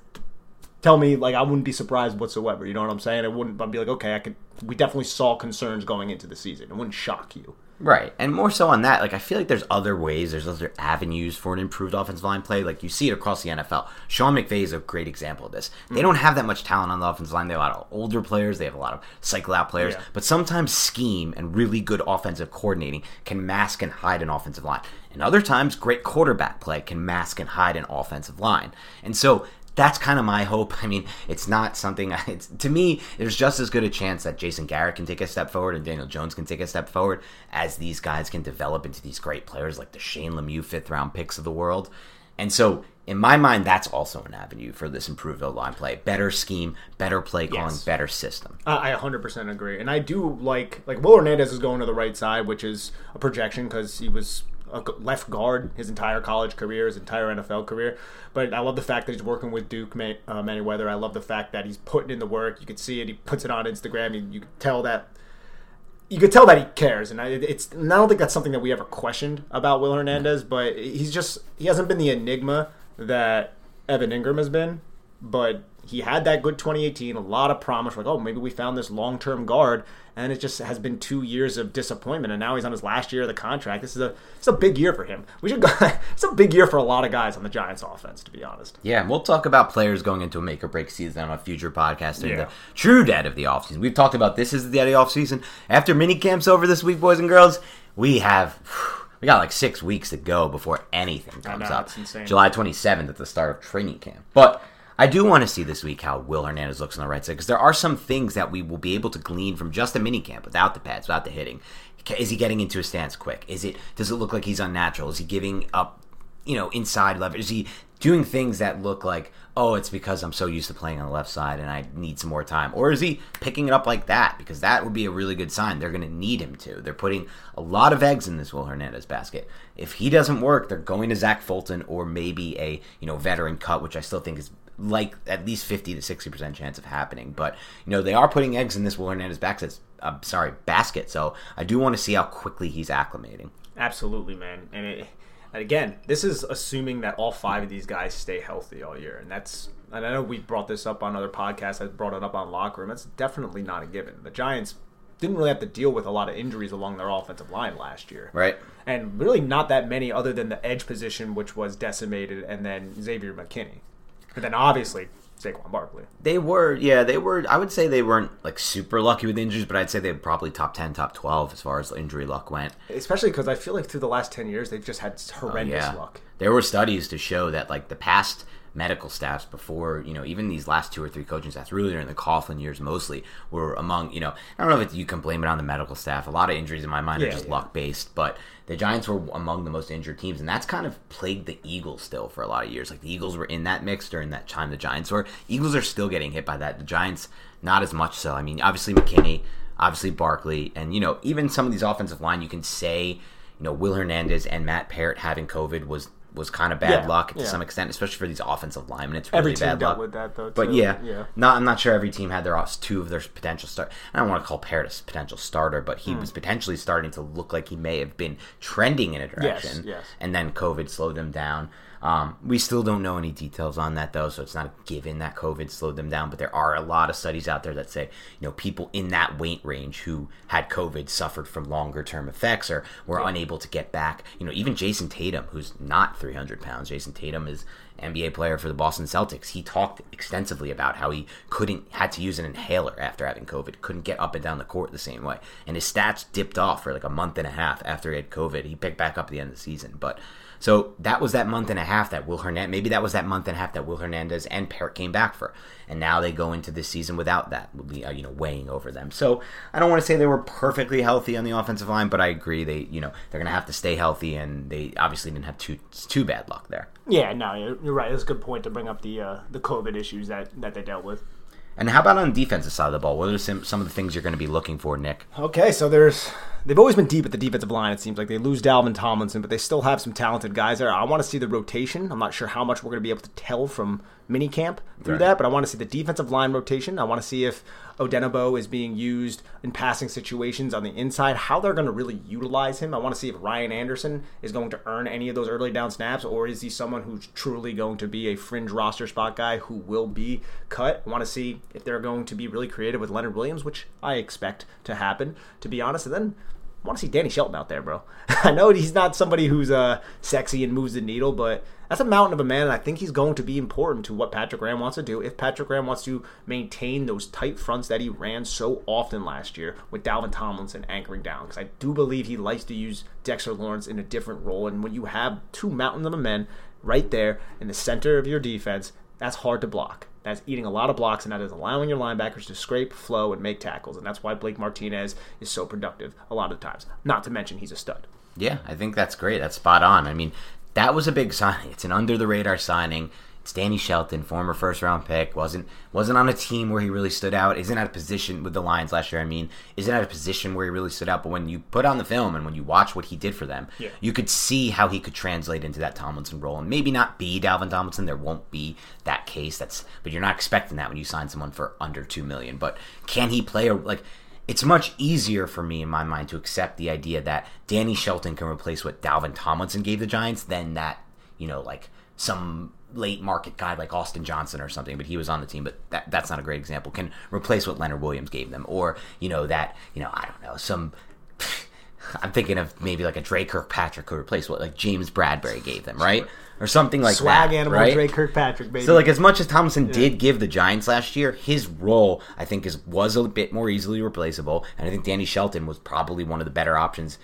tell me like I wouldn't be surprised whatsoever. You know what I'm saying? It wouldn't. I'd be like, okay, I could. We definitely saw concerns going into the season. It wouldn't shock you. Right, and more so on that, like I feel like there's other ways, there's other avenues for an improved offensive line play. Like you see it across the NFL. Sean McVay is a great example of this. They mm. don't have that much talent on the offensive line. They have a lot of older players. They have a lot of cycle out players. Yeah. But sometimes scheme and really good offensive coordinating can mask and hide an offensive line. And other times, great quarterback play can mask and hide an offensive line. And so that's kind of my hope. I mean, it's not something. It's to me, there's just as good a chance that Jason Garrett can take a step forward and Daniel Jones can take a step forward as these guys can develop into these great players like the Shane Lemieux fifth round picks of the world. And so, in my mind, that's also an avenue for this improved O line play. Better scheme, better play calling, yes. better system. I 100% agree, and I do like like Will Hernandez is going to the right side, which is a projection because he was a left guard his entire college career, his entire NFL career. But I love the fact that he's working with Duke Man, uh, Manyweather. I love the fact that he's putting in the work. You can see it. He puts it on Instagram. You, you can tell that you could tell that he cares, and I, it's. And I don't think that's something that we ever questioned about Will Hernandez, but he's just he hasn't been the enigma that Evan Engram has been, but he had that good 2018, a lot of promise. Like, oh, maybe we found this long term guard, and it just has been two years of disappointment, and now he's on his last year of the contract. This is a it's a big year for him. We should go. it's a big year for a lot of guys on the Giants offense, to be honest. Yeah, we'll talk about players going into a make or break season on a future podcast during Yeah. the true dead of the offseason. We've talked about this is the dead of the offseason. After mini camps over this week, boys and girls, we have we got like six weeks to go before anything comes know, up. July 27th at the start of training camp. But I do want to see this week how Will Hernandez looks on the right side because there are some things that we will be able to glean from just a mini camp without the pads, without the hitting. Is he getting into a stance quick? Is it does it look like he's unnatural? Is he giving up, you know, inside leverage? Is he doing things that look like, oh, it's because I'm so used to playing on the left side and I need some more time? Or is he picking it up like that? Because that would be a really good sign. They're going to need him to. They're putting a lot of eggs in this Will Hernandez basket. If he doesn't work, they're going to Zach Fulton or maybe a you know veteran cut, which I still think is like at least 50 to 60 percent chance of happening. But you know they are putting eggs in this Will Hernandez basket. Uh, sorry, basket. So I do want to see how quickly he's acclimating. Absolutely, man. And, it, and again, this is assuming that all five of these guys stay healthy all year, and that's. And I know we brought this up on other podcasts. I brought it up on Locker Room. That's definitely not a given. The Giants didn't really have to deal with a lot of injuries along their offensive line last year, Right. and really not that many other than the edge position, which was decimated, and then Xavier McKinney, and then obviously Saquon Barkley. They were, yeah, they were. I would say they weren't like super lucky with injuries, but I'd say they were probably top ten, top twelve as far as injury luck went. Especially because I feel like through the last ten years they've just had oh, horrendous Oh, yeah. luck. There were studies to show that like the past medical staffs before, you know, even these last two or three coaching staffs, really during the Coughlin years mostly, were among, you know, I don't know if you can blame it on the medical staff. A lot of injuries in my mind are just yeah. luck based, but the Giants were among the most injured teams, and that's kind of plagued the Eagles still for a lot of years. Like the Eagles were in that mix during that time the Giants were. Eagles are still getting hit by that. The Giants not as much so. I mean, obviously McKinney, obviously Barkley, and you know, even some of these offensive line you can say, you know, Will Hernandez and Matt Peart having COVID was was kind of bad Yeah, luck to yeah. some extent, especially for these offensive linemen. It's really Every team bad dealt luck. with that, though, But yeah, Yeah. not I'm not sure every team had their two of their potential start. I don't want to call Paris potential starter, but he hmm. was potentially starting to look like he may have been trending in a direction. yes. And then COVID slowed him down. Um, we still don't know any details on that though, so it's not a given that COVID slowed them down. But there are a lot of studies out there that say, you know, people in that weight range who had COVID suffered from longer term effects or were unable to get back. You know, even Jayson Tatum, who's not 300 pounds, Jayson Tatum is NBA player for the Boston Celtics. He talked extensively about how he couldn't had to use an inhaler after having COVID, couldn't get up and down the court the same way, and his stats dipped off for like a month and a half after he had COVID. He picked back up at the end of the season, but so that was that month and a half that Will Hernandez. Maybe that was that month and a half that Will Hernandez and Peart came back for, and now they go into this season without that, uh, you know, weighing over them. So I don't want to say they were perfectly healthy on the offensive line, but I agree they, you know, they're gonna have to stay healthy, and they obviously didn't have too too bad luck there. Yeah, no, you're, you're right. That's a good point to bring up the uh, the COVID issues that, that they dealt with. And how about on the defensive side of the ball? What are some, some of the things you're going to be looking for, Nick? Okay, so there's they've always been deep at the defensive line. It seems like they lose Dalvin Tomlinson, but they still have some talented guys there. I want to see the rotation. I'm not sure how much we're going to be able to tell from minicamp through Right. that, but I want to see the defensive line rotation. I want to see if Odenigbo is being used in passing situations on the inside, how they're going to really utilize him. I want to see if Ryan Anderson is going to earn any of those early down snaps, or is he someone who's truly going to be a fringe roster spot guy who will be cut. I want to see if they're going to be really creative with Leonard Williams, which I expect to happen, to be honest. And then I want to see Danny Shelton out there, bro. I know he's not somebody who's uh, sexy and moves the needle, but that's a mountain of a man, and I think he's going to be important to what Patrick Graham wants to do. If Patrick Graham wants to maintain those tight fronts that he ran so often last year with Dalvin Tomlinson anchoring down, because I do believe he likes to use Dexter Lawrence in a different role, and when you have two mountains of a men right there in the center of your defense, that's hard to block. That's eating a lot of blocks, and that is allowing your linebackers to scrape, flow, and make tackles. And that's why Blake Martinez is so productive a lot of times. Not to mention he's a stud. Yeah, I think that's great. That's spot on. I mean, that was a big signing. It's an under the radar signing. It's Danny Shelton, former first round pick, wasn't wasn't on a team where he really stood out. Isn't at a position with the Lions last year. I mean, isn't at a position where he really stood out. But when you put on the film and when you watch what he did for them, Yeah. you could see how he could translate into that Tomlinson role and maybe not be Dalvin Tomlinson. There won't be that case. That's but you're not expecting that when you sign someone for under two million. But can he play a like? It's much easier for me in my mind to accept the idea that Danny Shelton can replace what Dalvin Tomlinson gave the Giants than that you know like some late market guy like Austin Johnson or something, but he was on the team, but that, that's not a great example, can replace what Leonard Williams gave them. Or, you know, that, you know, I don't know, some I'm thinking of maybe like a Dre Kirkpatrick could replace what like James Bradberry gave them, right? Or something like Swag that. animal right? Dre Kirkpatrick, baby. So like as much as Tomlinson did give the Giants last year, his role I think is was a bit more easily replaceable, and I think Danny Shelton was probably one of the better options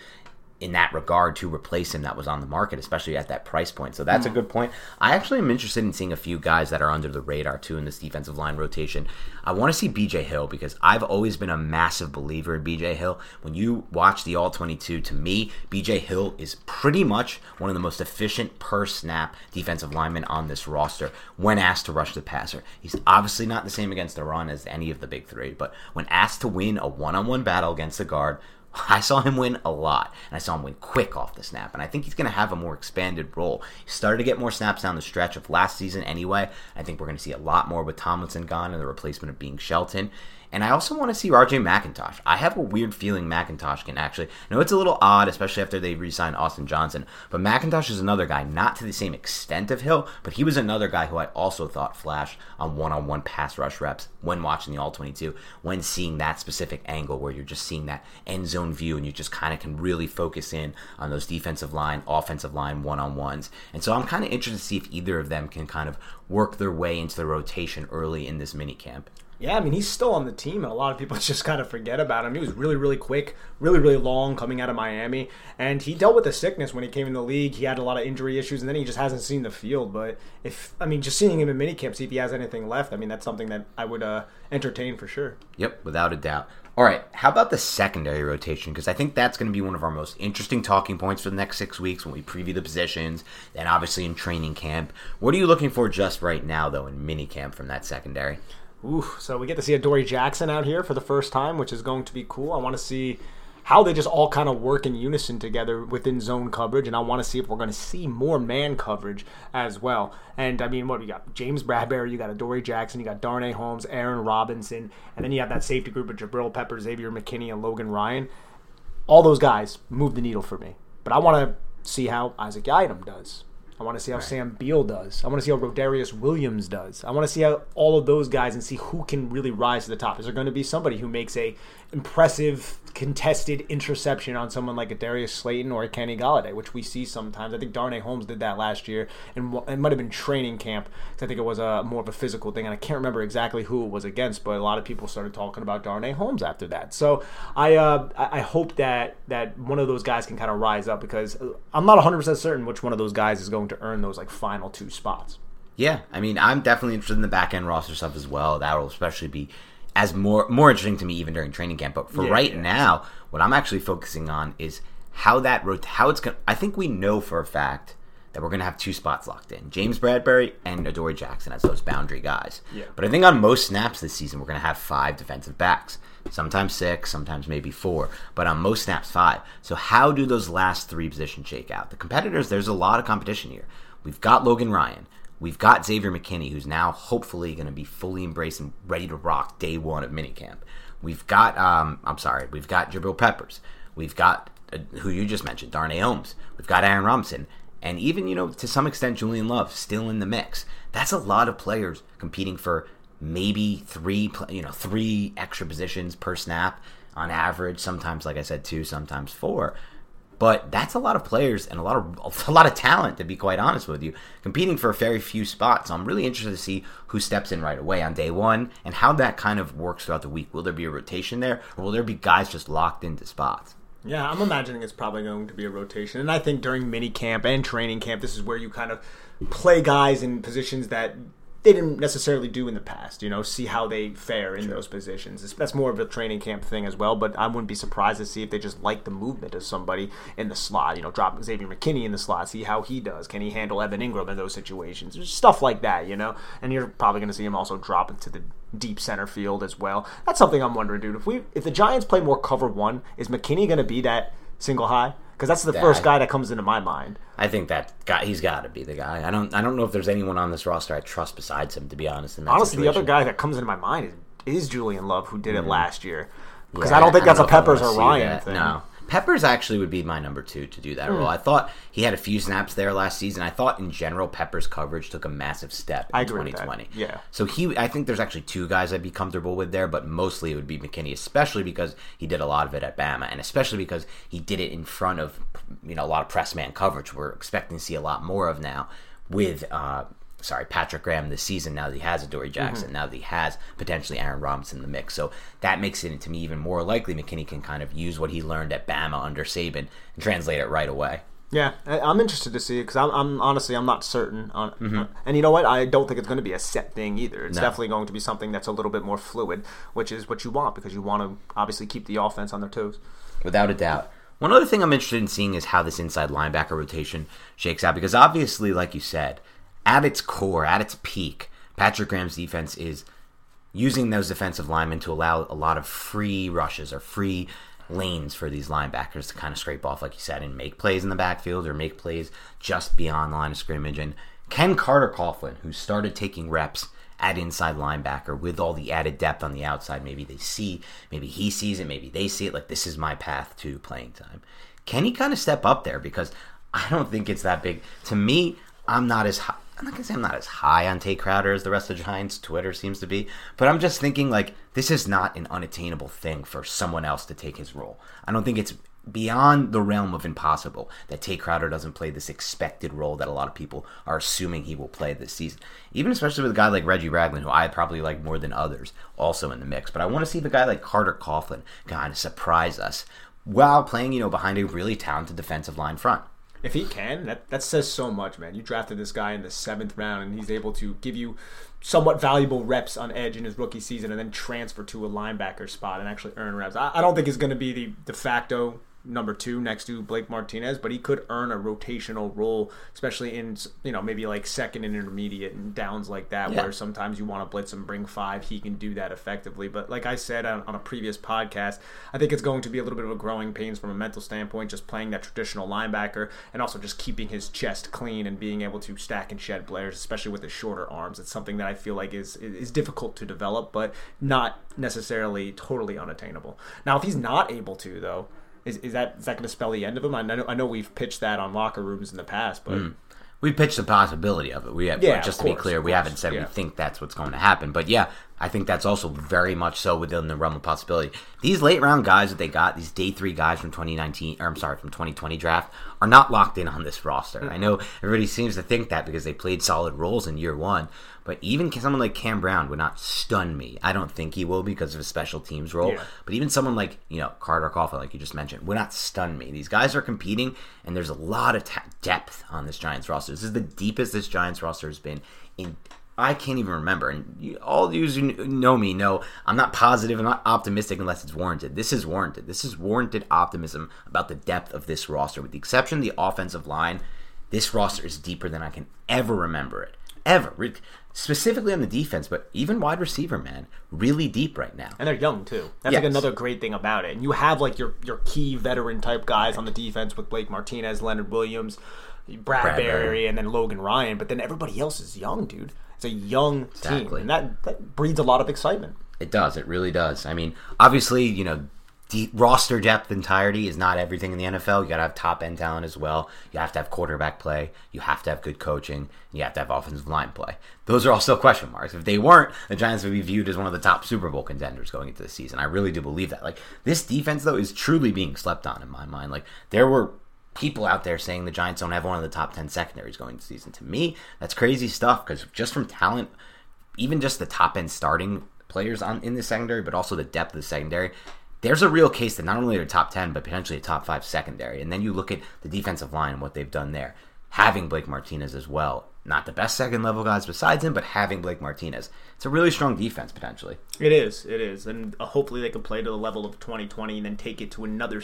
in that regard to replace him that was on the market, especially at that price point. So that's a mm-hmm. good point. I actually am interested in seeing a few guys that are under the radar too in this defensive line rotation. I want to see BJ Hill because I've always been a massive believer in BJ Hill. When you watch the All 22, to me, BJ Hill is pretty much one of the most efficient per snap defensive linemen on this roster when asked to rush the passer. He's obviously not the same against the run as any of the big three, but when asked to win a one on one battle against the guard, I saw him win a lot, and I saw him win quick off the snap. And I think he's going to have a more expanded role. He started to get more snaps down the stretch of last season anyway. I think we're going to see a lot more with Tomlinson gone and the replacement of being Shelton. And I also want to see RJ McIntosh. I have a weird feeling McIntosh can actually. I know it's a little odd, especially after they re signed Austin Johnson, but McIntosh is another guy, not to the same extent of Hill, but he was another guy who I also thought flashed on one on one pass rush reps when watching the All 22, when seeing that specific angle where you're just seeing that end zone view and you just kind of can really focus in on those defensive line, offensive line one on ones. And so I'm kind of interested to see if either of them can kind of work their way into the rotation early in this mini camp. Yeah, I mean, he's still on the team, and a lot of people just kind of forget about him. He was really, really quick, really, really long coming out of Miami, and he dealt with the sickness when he came in the league. He had a lot of injury issues, and then he just hasn't seen the field. But if, I mean, just seeing him in minicamp, see if he has anything left, I mean, that's something that I would uh, entertain for sure. Yep, without a doubt. All right, how about the secondary rotation? Because I think that's going to be one of our most interesting talking points for the next six weeks when we preview the positions, and obviously in training camp. What are you looking for just right now, though, in mini camp from that secondary? Ooh, so we get to see Adoree Jackson out here for the first time, which is going to be cool. I want to see how they just all kind of work in unison together within zone coverage, and I want to see if we're going to see more man coverage as well. And I mean, what you got? James Bradberry, you got Adoree Jackson, you got Darnay Holmes, Aaron Robinson, and then you have that safety group of Jabrill Pepper, Xavier McKinney, and Logan Ryan. All those guys move the needle for me, but I want to see how Isaac Yiadom does. I want to see how Sam Beal does. I want to see how Rodarius Williams does. I want to see how all of those guys and see who can really rise to the top. Is there going to be somebody who makes a impressive contested interception on someone like a Darius Slayton or a Kenny Golladay, which we see sometimes. I think Darnay Holmes did that last year, and it might have been training camp. I think it was a more of a physical thing, and I can't remember exactly who it was against, but a lot of people started talking about Darnay Holmes after that. So I uh, I hope that that one of those guys can kind of rise up because I'm not 100 percent certain which one of those guys is going to earn those like final two spots. Yeah, I mean, I'm definitely interested in the back end roster stuff as well. That will especially be as more more interesting to me even during training camp. But for Yeah, right yeah. now, what I'm actually focusing on is how that rot- how it's going. I think we know for a fact that we're going to have two spots locked in: James Bradberry and Adoree Jackson as those boundary guys. Yeah. But I think on most snaps this season, we're going to have five defensive backs. Sometimes six, sometimes maybe four, but on most snaps, five. So, how do those last three positions shake out? The competitors, there's a lot of competition here. We've got Logan Ryan. We've got Xavier McKinney, who's now hopefully going to be fully embraced and ready to rock day one of minicamp. We've got, um, I'm sorry, we've got Jabrill Peppers. We've got, uh, who you just mentioned, Darnay Holmes. We've got Aaron Robinson. And even, you know, to some extent, Julian Love still in the mix. That's a lot of players competing for maybe three, you know, three extra positions per snap on average. Sometimes, like I said, two, sometimes four. But that's a lot of players and a lot of a lot of talent, to be quite honest with you, competing for a very few spots. So I'm really interested to see who steps in right away on day one and how that kind of works throughout the week. Will there be a rotation there, or will there be guys just locked into spots? Yeah, I'm imagining it's probably going to be a rotation. And I think during mini camp and training camp, this is where you kind of play guys in positions that they didn't necessarily do in the past, you know, see how they fare in those positions. It's- That's more of a training camp thing as well, but I wouldn't be surprised to see if they just like the movement of somebody in the slot, you know, drop Xavier McKinney in the slot, see how he does. Can he handle Evan Engram in those situations? There's stuff like that, you know? And you're probably going to see him also drop into the deep center field as well. That's something I'm wondering, dude. If we if the Giants play more cover one, is McKinney going to be that single high? Because that's the Yeah, first guy that comes into my mind. I think that guy, he's got to be the guy. I don't, I don't know if there's anyone on this roster I trust besides him, to be honest. In that Honestly, the other guy that comes into my mind is, is Julian Love, who did it mm-hmm. last year. Because Yeah, I don't think that's know a Peppers or Ryan that. thing. No, Peppers actually would be my number two to do that Hmm. role. I thought he had a few snaps there last season. I thought in general Peppers' coverage took a massive step in I agree with that. 2020. Yeah. So he, I think there's actually two guys I'd be comfortable with there, but mostly it would be McKinney, especially because he did a lot of it at Bama, and especially because he did it in front of you know a lot of press man coverage. We're expecting to see a lot more of now with. Uh, Sorry, Patrick Graham this season. Now that he has Adoree Jackson, Mm-hmm. now that he has potentially Aaron Robinson in the mix, so that makes it to me even more likely McKinney can kind of use what he learned at Bama under Saban and translate it right away. Yeah, I'm interested to see because I'm, I'm honestly I'm not certain on, Mm-hmm. and you know what? I don't think it's going to be a set thing either. It's No. definitely going to be something that's a little bit more fluid, which is what you want because you want to obviously keep the offense on their toes. without a doubt. One other thing I'm interested in seeing is how this inside linebacker rotation shakes out because obviously, like you said, at its core, at its peak, Patrick Graham's defense is using those defensive linemen to allow a lot of free rushes or free lanes for these linebackers to kind of scrape off, like you said, and make plays in the backfield or make plays just beyond the line of scrimmage. And Ken Carter Coughlin, who started taking reps at inside linebacker with all the added depth on the outside, maybe they see, maybe he sees it, maybe they see it, like this is my path to playing time. Can he kind of step up there? Because I don't think it's that big. To me, I'm not as high. I'm not gonna say I'm not as high on Tae Crowder as the rest of Giants Twitter seems to be, but I'm just thinking like this is not an unattainable thing for someone else to take his role. I don't think it's beyond the realm of impossible that Tae Crowder doesn't play this expected role that a lot of people are assuming he will play this season. Even especially with a guy like Reggie Ragland, who I probably like more than others, also in the mix. But I want to see the guy like Carter Coughlin kind of surprise us while playing, you know, behind a really talented defensive line front. If he can, that, that says so much, man. You drafted this guy in the seventh round, and he's able to give you somewhat valuable reps on edge in his rookie season, and then transfer to a linebacker spot and actually earn reps. I, I don't think he's going to be the de facto number two next to Blake Martinez, but he could earn a rotational role, especially in you know maybe like second and intermediate and downs like that, Yeah. where sometimes you want to blitz and bring five. He can do that effectively. But like I said on, on a previous podcast, I think it's going to be a little bit of a growing pains from a mental standpoint, just playing that traditional linebacker and also just keeping his chest clean and being able to stack and shed players, especially with his shorter arms. It's something that I feel like is is difficult to develop, but not necessarily totally unattainable. Now, if he's not able to, though. Is, is that is that going to spell the end of him? I know I know we've pitched that on locker rooms in the past, but hmm. We pitched the possibility of it. We have, Yeah, just to be clear, we haven't said yeah. we think that's what's going to happen. But yeah, I think that's also very much so within the realm of possibility. These late round guys that they got, these day three guys from 2019, or I'm sorry, from 2020 draft, are not locked in on this roster. I know everybody seems to think that because they played solid roles in year one. But even someone like Cam Brown would not stun me. I don't think he will because of his special teams role. Yeah. But even someone like you know Carter Coughlin, like you just mentioned, would not stun me. These guys are competing, and there's a lot of ta- depth on this Giants roster. This is the deepest this Giants roster has been in. I can't even remember. And you, all of you who know me know I'm not positive. I'm not optimistic unless it's warranted. This is warranted. This is warranted optimism about the depth of this roster. With the exception of the offensive line, this roster is deeper than I can ever remember it. Ever. Specifically on the defense, but even wide receiver, man, really deep right now. and they're young too. That's Yes. like another great thing about it. And you have like your your key veteran type guys on the defense with Blake Martinez, Leonard Williams, Bradberry, Bradberry. and then Logan Ryan. But then everybody else is young, dude. It's a young team, and that that breeds a lot of excitement. It does. It really does. I mean, obviously, you know, deep roster depth entirety is not everything in the NFL. You got to have top end talent as well. You have to have quarterback play. You have to have good coaching. You have to have offensive line play. Those are all still question marks. If they weren't, the Giants would be viewed as one of the top Super Bowl contenders going into the season. I really do believe that. Like this defense, though, is truly being slept on in my mind. Like there were people out there saying the Giants don't have one of the top 10 secondaries going the season. To me, that's crazy stuff because just from talent, even just the top end starting players on in the secondary, but also the depth of the secondary, there's a real case that not only are top 10, but potentially a top five secondary. And then you look at the defensive line and what they've done there, having Blake Martinez as well. Not the best second level guys besides him, but having Blake Martinez. It's a really strong defense potentially. It is, it is, and uh, hopefully they can play to the level of 2020 and then take it to another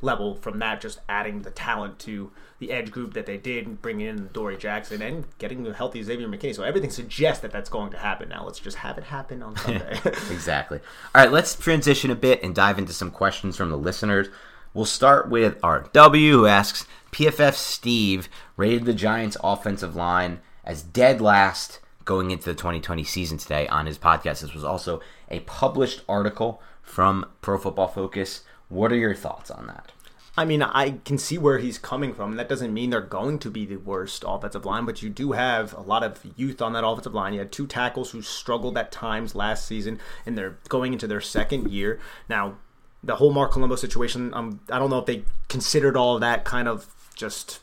level from that. Just adding the talent to the edge group that they did, and bringing in Dory Jackson and getting a healthy Xavier McKinney. So everything suggests that that's going to happen. Now let's just have it happen on Sunday. exactly. All right, let's transition a bit and dive into some questions from the listeners. We'll start with RW, who asks PFF Steve rated the Giants' offensive line as dead last going into the 2020 season today on his podcast. This was also a published article from Pro Football Focus. What are your thoughts on that? I mean, I can see where he's coming from. That doesn't mean they're going to be the worst offensive line, but you do have a lot of youth on that offensive line. You had two tackles who struggled at times last season, and they're going into their second year. Now, the whole Marc Colombo situation, um, I don't know if they considered all that kind of just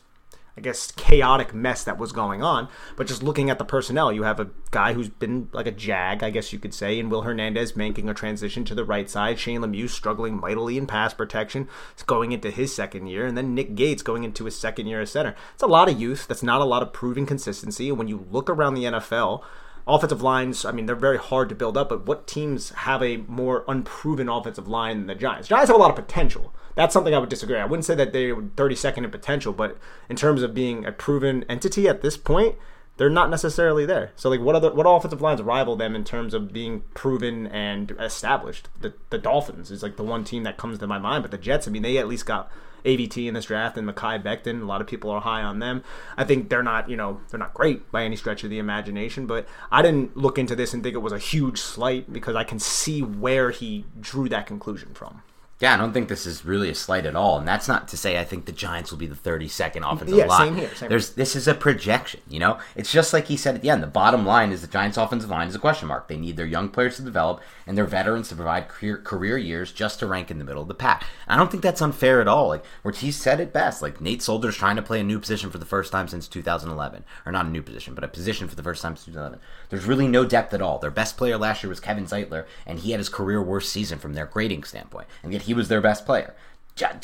I guess, chaotic mess that was going on. But just looking at the personnel, you have a guy who's been like a jag, I guess you could say, and Will Hernandez making a transition to the right side. Shane Lemieux struggling mightily in pass protection, going into his second year, and then Nick Gates going into his second year as center. It's a lot of youth. That's not a lot of proven consistency. And when you look around the NFL, offensive lines, I mean, they're very hard to build up, but what teams have a more unproven offensive line than the Giants? Giants have a lot of potential that's something I would disagree. I wouldn't say that they're 32nd in potential, but in terms of being a proven entity at this point, they're not necessarily there. So like, what other what offensive lines rival them in terms of being proven and established? The the Dolphins is like the one team that comes to my mind, but the Jets. I mean, they at least got AVT in this draft and Mekhi Becton. A lot of people are high on them. I think they're not, you know, they're not great by any stretch of the imagination, but I didn't look into this and think it was a huge slight because I can see where he drew that conclusion from. Yeah, I don't think this is really a slight at all, and that's not to say I think the Giants will be the 32nd offensive yeah, line. Same here, same There's this is a projection, you know. It's just like he said at the end. The bottom line is the Giants' offensive line is a question mark. They need their young players to develop and their veterans to provide career, career years just to rank in the middle of the pack. I don't think that's unfair at all. Like Ortiz said it best. Like Nate Solder's trying to play a new position for the first time since 2011, or not a new position, but a position for the first time since 2011. There's really no depth at all. Their best player last year was Kevin Zeitler, and he had his career worst season from their grading standpoint, and yet he was their best player.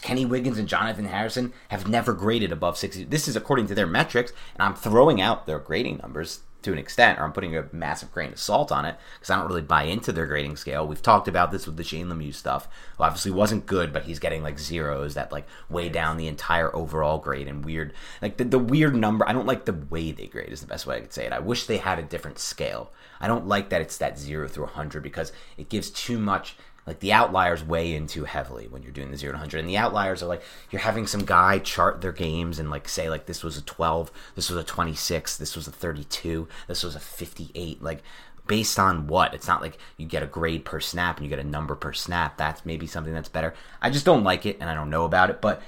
Kenny Wiggins and Jonathan Harrison have never graded above 60. This is according to their metrics, and I'm throwing out their grading numbers to an extent, or I'm putting a massive grain of salt on it because I don't really buy into their grading scale. We've talked about this with the Shane Lemieux stuff. Who obviously wasn't good, but he's getting like zeros that like weigh down the entire overall grade and weird, like the, the weird number. I don't like the way they grade is the best way I could say it. I wish they had a different scale. I don't like that it's that zero through 100 because it gives too much like the outliers weigh in too heavily when you're doing the 0 to 100 and the outliers are like you're having some guy chart their games and like say like this was a 12 this was a 26 this was a 32 this was a 58 like based on what? It's not like you get a grade per snap and you get a number per snap. That's maybe something that's better. I just don't like it and i don't know about it but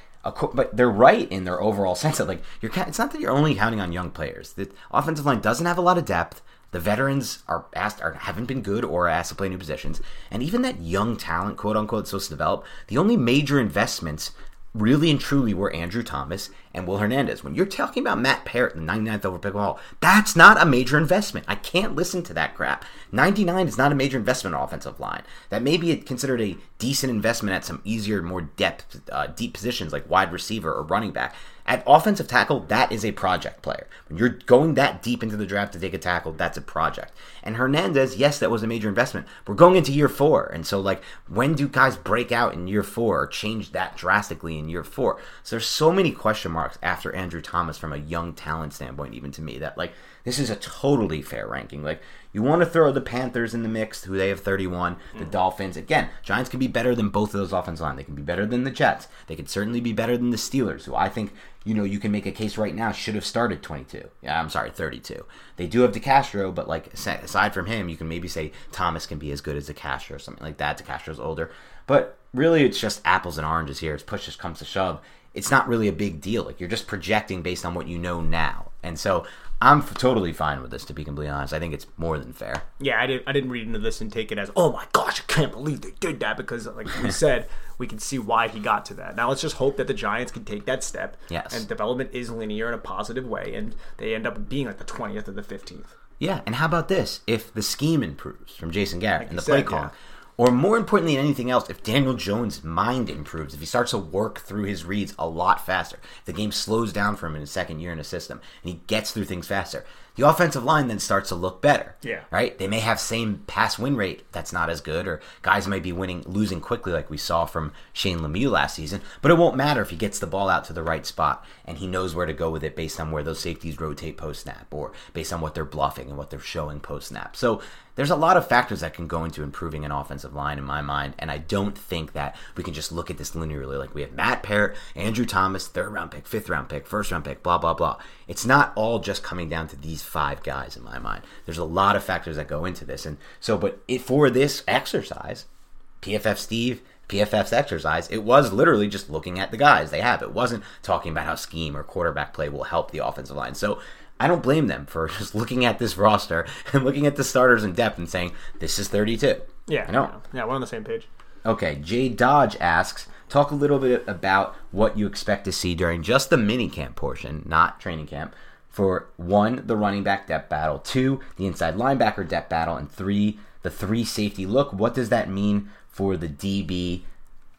but they're right in their overall sense that like you're it's not that you're only counting on young players. The offensive line doesn't have a lot of depth the veterans are asked are haven't been good or asked to play new positions, and even that young talent, quote unquote, supposed to develop. The only major investments really and truly were Andrew Thomas and Will Hernandez. When you're talking about Matt Peart, the 99th over all, that's not a major investment. I can't listen to that crap. 99 is not a major investment in offensive line. That may be considered a decent investment at some easier, more depth, uh, deep positions like wide receiver or running back. At offensive tackle, that is a project player. When you're going that deep into the draft to take a tackle, that's a project. And Hernandez, yes, that was a major investment. We're going into year four. And so, like, when do guys break out in year four or change that drastically in year four? So there's so many question marks after Andrew Thomas from a young talent standpoint, even to me, that, like, this is a totally fair ranking. Like, you want to throw the Panthers in the mix, who they have 31, the mm. Dolphins. Again, Giants can be better than both of those offensive line. They can be better than the Jets. They could certainly be better than the Steelers, who I think, you know, you can make a case right now should have started 22. Yeah, I'm sorry, 32. They do have DeCastro, but like aside from him, you can maybe say Thomas can be as good as DeCastro or something like that. DeCastro's older. But really, it's just apples and oranges here. It's push just comes to shove, it's not really a big deal. Like you're just projecting based on what you know now. And so I'm f- totally fine with this, to be completely honest. I think it's more than fair. Yeah, I didn't. I didn't read into this and take it as, oh my gosh, I can't believe they did that because, like we said, we can see why he got to that. Now let's just hope that the Giants can take that step. Yes. And development is linear in a positive way, and they end up being like the twentieth or the fifteenth. Yeah, and how about this? If the scheme improves from Jason Garrett like and the said, play call, yeah. Or more importantly than anything else, if Daniel Jones' mind improves, if he starts to work through his reads a lot faster, if the game slows down for him in his second year in a system, and he gets through things faster, the offensive line then starts to look better. Yeah. Right? They may have same pass win rate that's not as good, or guys might be winning losing quickly like we saw from Shane Lemieux last season, but it won't matter if he gets the ball out to the right spot and he knows where to go with it based on where those safeties rotate post snap or based on what they're bluffing and what they're showing post snap. So there's a lot of factors that can go into improving an offensive line in my mind, and I don't think that we can just look at this linearly. Like we have Matt Peart, Andrew Thomas, third round pick, fifth round pick, first round pick, blah blah blah. It's not all just coming down to these five guys in my mind. There's a lot of factors that go into this, and so but it, for this exercise, PFF Steve PFF's exercise, it was literally just looking at the guys they have. It wasn't talking about how scheme or quarterback play will help the offensive line. So I don't blame them for just looking at this roster and looking at the starters in depth and saying, this is 32. Yeah, I know. Yeah, we're on the same page. Okay, Jay Dodge asks, talk a little bit about what you expect to see during just the mini camp portion, not training camp, for one, the running back depth battle, two, the inside linebacker depth battle, and three, the three safety look. What does that mean for the DB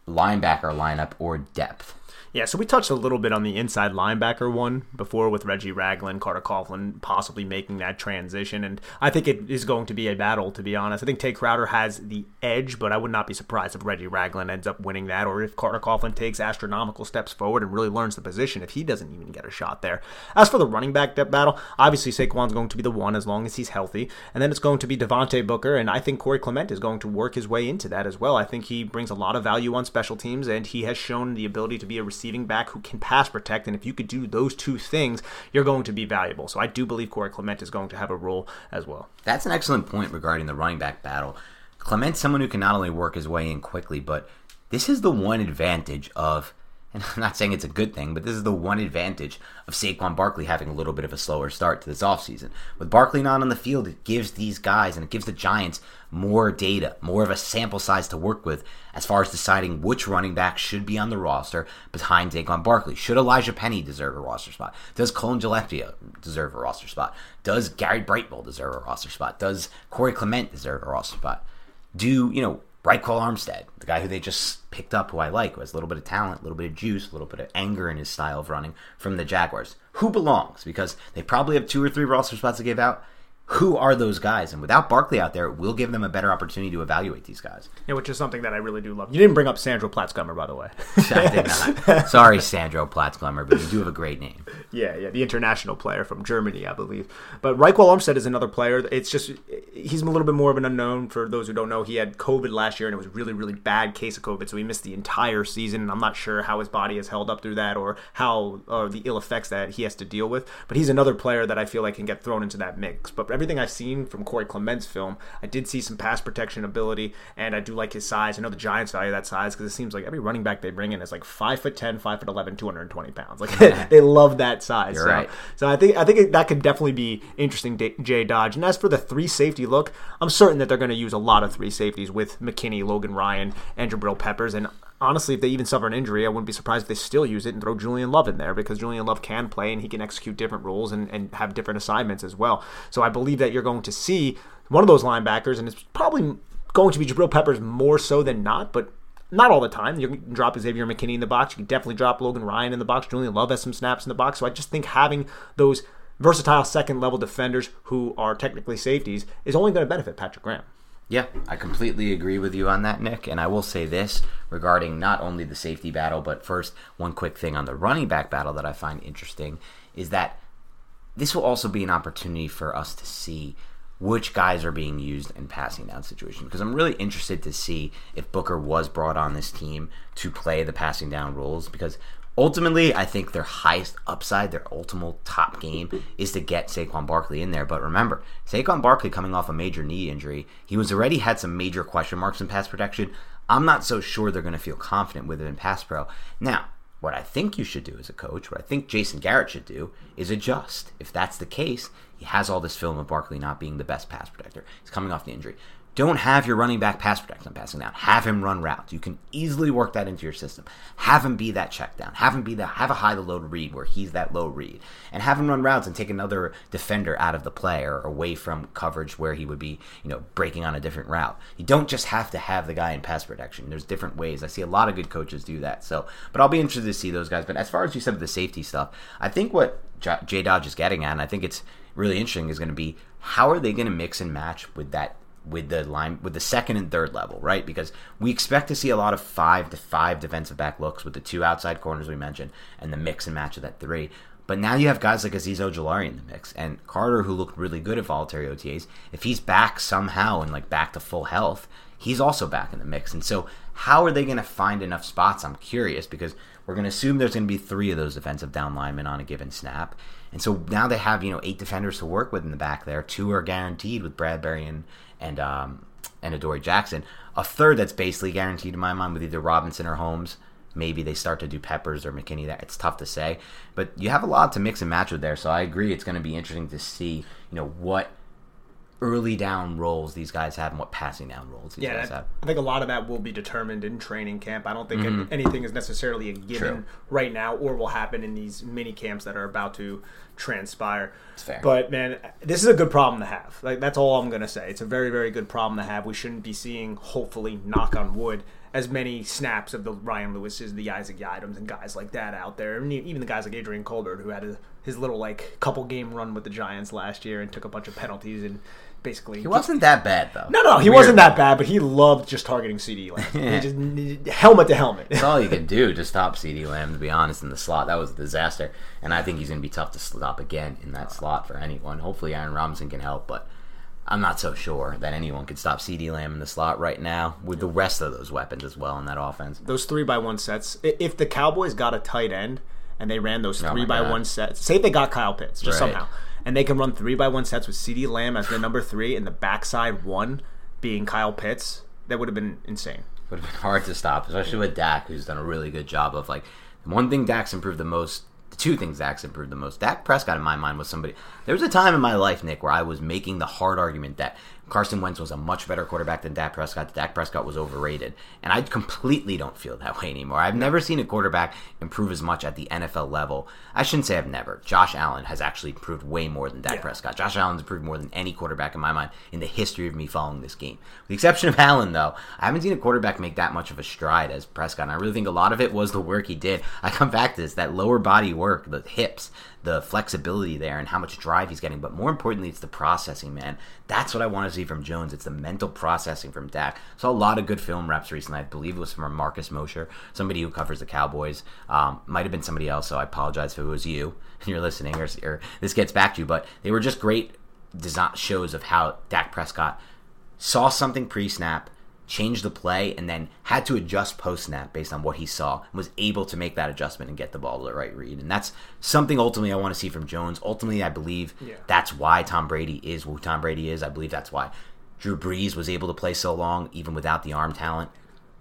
linebacker lineup or depth? Yeah, so we touched a little bit on the inside linebacker one before with Reggie Ragland, Carter Coughlin possibly making that transition. And I think it is going to be a battle, to be honest. I think Tae Crowder has the edge, but I would not be surprised if Reggie Ragland ends up winning that or if Carter Coughlin takes astronomical steps forward and really learns the position if he doesn't even get a shot there. As for the running back depth battle, obviously Saquon's going to be the one as long as he's healthy. And then it's going to be Devontae Booker, and I think Corey Clement is going to work his way into that as well. I think he brings a lot of value on special teams, and he has shown the ability to be a receiver receiving back who can pass protect. And if you could do those two things, you're going to be valuable. So I do believe Corey Clement is going to have a role as well. That's an excellent point regarding the running back battle. Clement's someone who can not only work his way in quickly, but this is the one advantage of and I'm not saying it's a good thing, but this is the one advantage of Saquon Barkley having a little bit of a slower start to this offseason. With Barkley not on the field, it gives these guys and it gives the Giants more data, more of a sample size to work with as far as deciding which running back should be on the roster behind Saquon Barkley. Should Elijhaa Penny deserve a roster spot? Does Colin Gillespie deserve a roster spot? Does Gary Brightwell deserve a roster spot? Does Corey Clement deserve a roster spot? Do, you know, Ryquell Armstead, the guy who they just picked up, who I like, who has a little bit of talent, a little bit of juice, a little bit of anger in his style of running from the Jaguars. Who belongs? Because they probably have two or three roster spots to give out who are those guys? And without Barkley out there, we'll give them a better opportunity to evaluate these guys. Yeah, which is something that I really do love. You didn't bring up Sandro Platzgummer, by the way. I did not. Sorry, Sandro Platzgummer, but you do have a great name. Yeah, yeah, the international player from Germany, I believe. But Ryquell Armstead is another player. It's just he's a little bit more of an unknown for those who don't know. He had COVID last year, and it was really, really bad case of COVID, so he missed the entire season. And I'm not sure how his body has held up through that, or how or the ill effects that he has to deal with. But he's another player that I feel like can get thrown into that mix. But everything I've seen from Corey Clement's film, I did see some pass protection ability, and I do like his size. I know the Giants value that size because it seems like every running back they bring in is like five foot 10, 5 foot 11, 220 pounds. Like they love that size. So, right. So I think I think that could definitely be interesting, Jay Dodge. And as for the three safety look, I'm certain that they're going to use a lot of three safeties with McKinney, Logan Ryan, and Jabrill Peppers, and honestly, if they even suffer an injury, I wouldn't be surprised if they still use it and throw Julian Love in there because Julian Love can play and he can execute different roles and, and have different assignments as well. So I believe that you're going to see one of those linebackers, and it's probably going to be Jabrill Peppers more so than not, but not all the time. You can drop Xavier McKinney in the box. You can definitely drop Logan Ryan in the box. Julian Love has some snaps in the box. So I just think having those versatile second level defenders who are technically safeties is only going to benefit Patrick Graham. Yeah, I completely agree with you on that, Nick. And I will say this regarding not only the safety battle, but first, one quick thing on the running back battle that I find interesting is that this will also be an opportunity for us to see which guys are being used in passing down situations. Because I'm really interested to see if Booker was brought on this team to play the passing down roles. Because ultimately, I think their highest upside, their ultimate top game, is to get Saquon Barkley in there. But remember, Saquon Barkley coming off a major knee injury, he was already had some major question marks in pass protection. I'm not so sure they're going to feel confident with it in pass pro. Now, what I think you should do as a coach, what I think Jason Garrett should do, is adjust. If that's the case, he has all this film of Barkley not being the best pass protector. He's coming off the injury. Don't have your running back pass protect on passing down. Have him run routes. You can easily work that into your system. Have him be that check down. Have him be that have a high to low read where he's that low read. And have him run routes and take another defender out of the play or away from coverage where he would be, you know, breaking on a different route. You don't just have to have the guy in pass protection. There's different ways. I see a lot of good coaches do that. So but I'll be interested to see those guys. But as far as you said the safety stuff, I think what Jay Dodge is getting at, and I think it's really interesting, is going to be how are they going to mix and match with that with the line with the second and third level, right? Because we expect to see a lot of five to five defensive back looks with the two outside corners we mentioned and the mix and match of that three. But now you have guys like Azeez Ojulari in the mix and Carter, who looked really good at voluntary OTAs. If he's back somehow and like back to full health, he's also back in the mix. And so, how are they going to find enough spots? I'm curious because we're going to assume there's going to be three of those defensive down linemen on a given snap. And so now they have you know eight defenders to work with in the back there. Two are guaranteed with Bradberry and and um, and Adoree Jackson. A third that's basically guaranteed in my mind with either Robinson or Holmes. Maybe they start to do Peppers or McKinney. That it's tough to say, but you have a lot to mix and match with there. So I agree, it's going to be interesting to see, you know, what early down roles these guys have and what passing down roles these Yeah, guys have. I think a lot of that will be determined in training camp. I don't think Mm-hmm. anything is necessarily a given True. right now, or will happen in these mini camps that are about to transpire. fair. But man, this is a good problem to have. Like that's all I'm gonna say. It's a very, very good problem to have. We shouldn't be seeing, hopefully, knock on wood, as many snaps of the Ryan Lewis's, the Isaac Yiadoms, and guys like that out there. And even the guys like Adrian Colbert, who had a, his little like couple game run with the Giants last year and took a bunch of penalties and basically He wasn't that bad though. no, no, he Weird. wasn't that bad, but he loved just targeting CeeDee Lamb. He just helmet to helmet. That's all you can do to stop CeeDee Lamb, to be honest, in the slot. That was a disaster. And I think he's going to be tough to stop again in that uh, slot for anyone. Hopefully, Aaron Robinson can help, but I'm not so sure that anyone could stop CeeDee Lamb in the slot right now with the rest of those weapons as well in that offense. Those three by one sets. If the Cowboys got a tight end and they ran those Oh three my by God. one sets, say they got Kyle Pitts just Right. somehow, and they can run three by one sets with CeeDee Lamb as their number three and the backside one being Kyle Pitts, that would have been insane. Would have been hard to stop, especially with Dak, who's done a really good job of like one thing Dak's improved the most. Two things Dak's improved the most. Dak Prescott, in my mind, was somebody. There was a time in my life, Nick, where I was making the hard argument that Carson Wentz was a much better quarterback than Dak Prescott. Dak Prescott was overrated, and I completely don't feel that way anymore. I've never seen a quarterback improve as much at the NFL level. I shouldn't say I've never. Josh Allen has actually improved way more than Dak Yeah. Prescott. Josh Allen's improved more than any quarterback in my mind in the history of me following this game. With the exception of Allen, though, I haven't seen a quarterback make that much of a stride as Prescott. And I really think a lot of it was the work he did. I come back to this that lower body work, the hips, the flexibility there, and how much drive he's getting. But more importantly, it's the processing, man. That's what I want to see from Jones. It's the mental processing from Dak. Saw a lot of good film reps recently. I believe it was from Marcus Mosher, somebody who covers the Cowboys. Um, might have been somebody else, so I apologize if it was you and you're listening, or, or this gets back to you. But they were just great design shows of how Dak Prescott saw something pre-snap, changed the play, and then had to adjust post-snap based on what he saw, and was able to make that adjustment and get the ball to the right read. And that's something ultimately I want to see from Jones. Ultimately, I believe Yeah. that's why Tom Brady is who Tom Brady is. I believe that's why Drew Brees was able to play so long, even without the arm talent.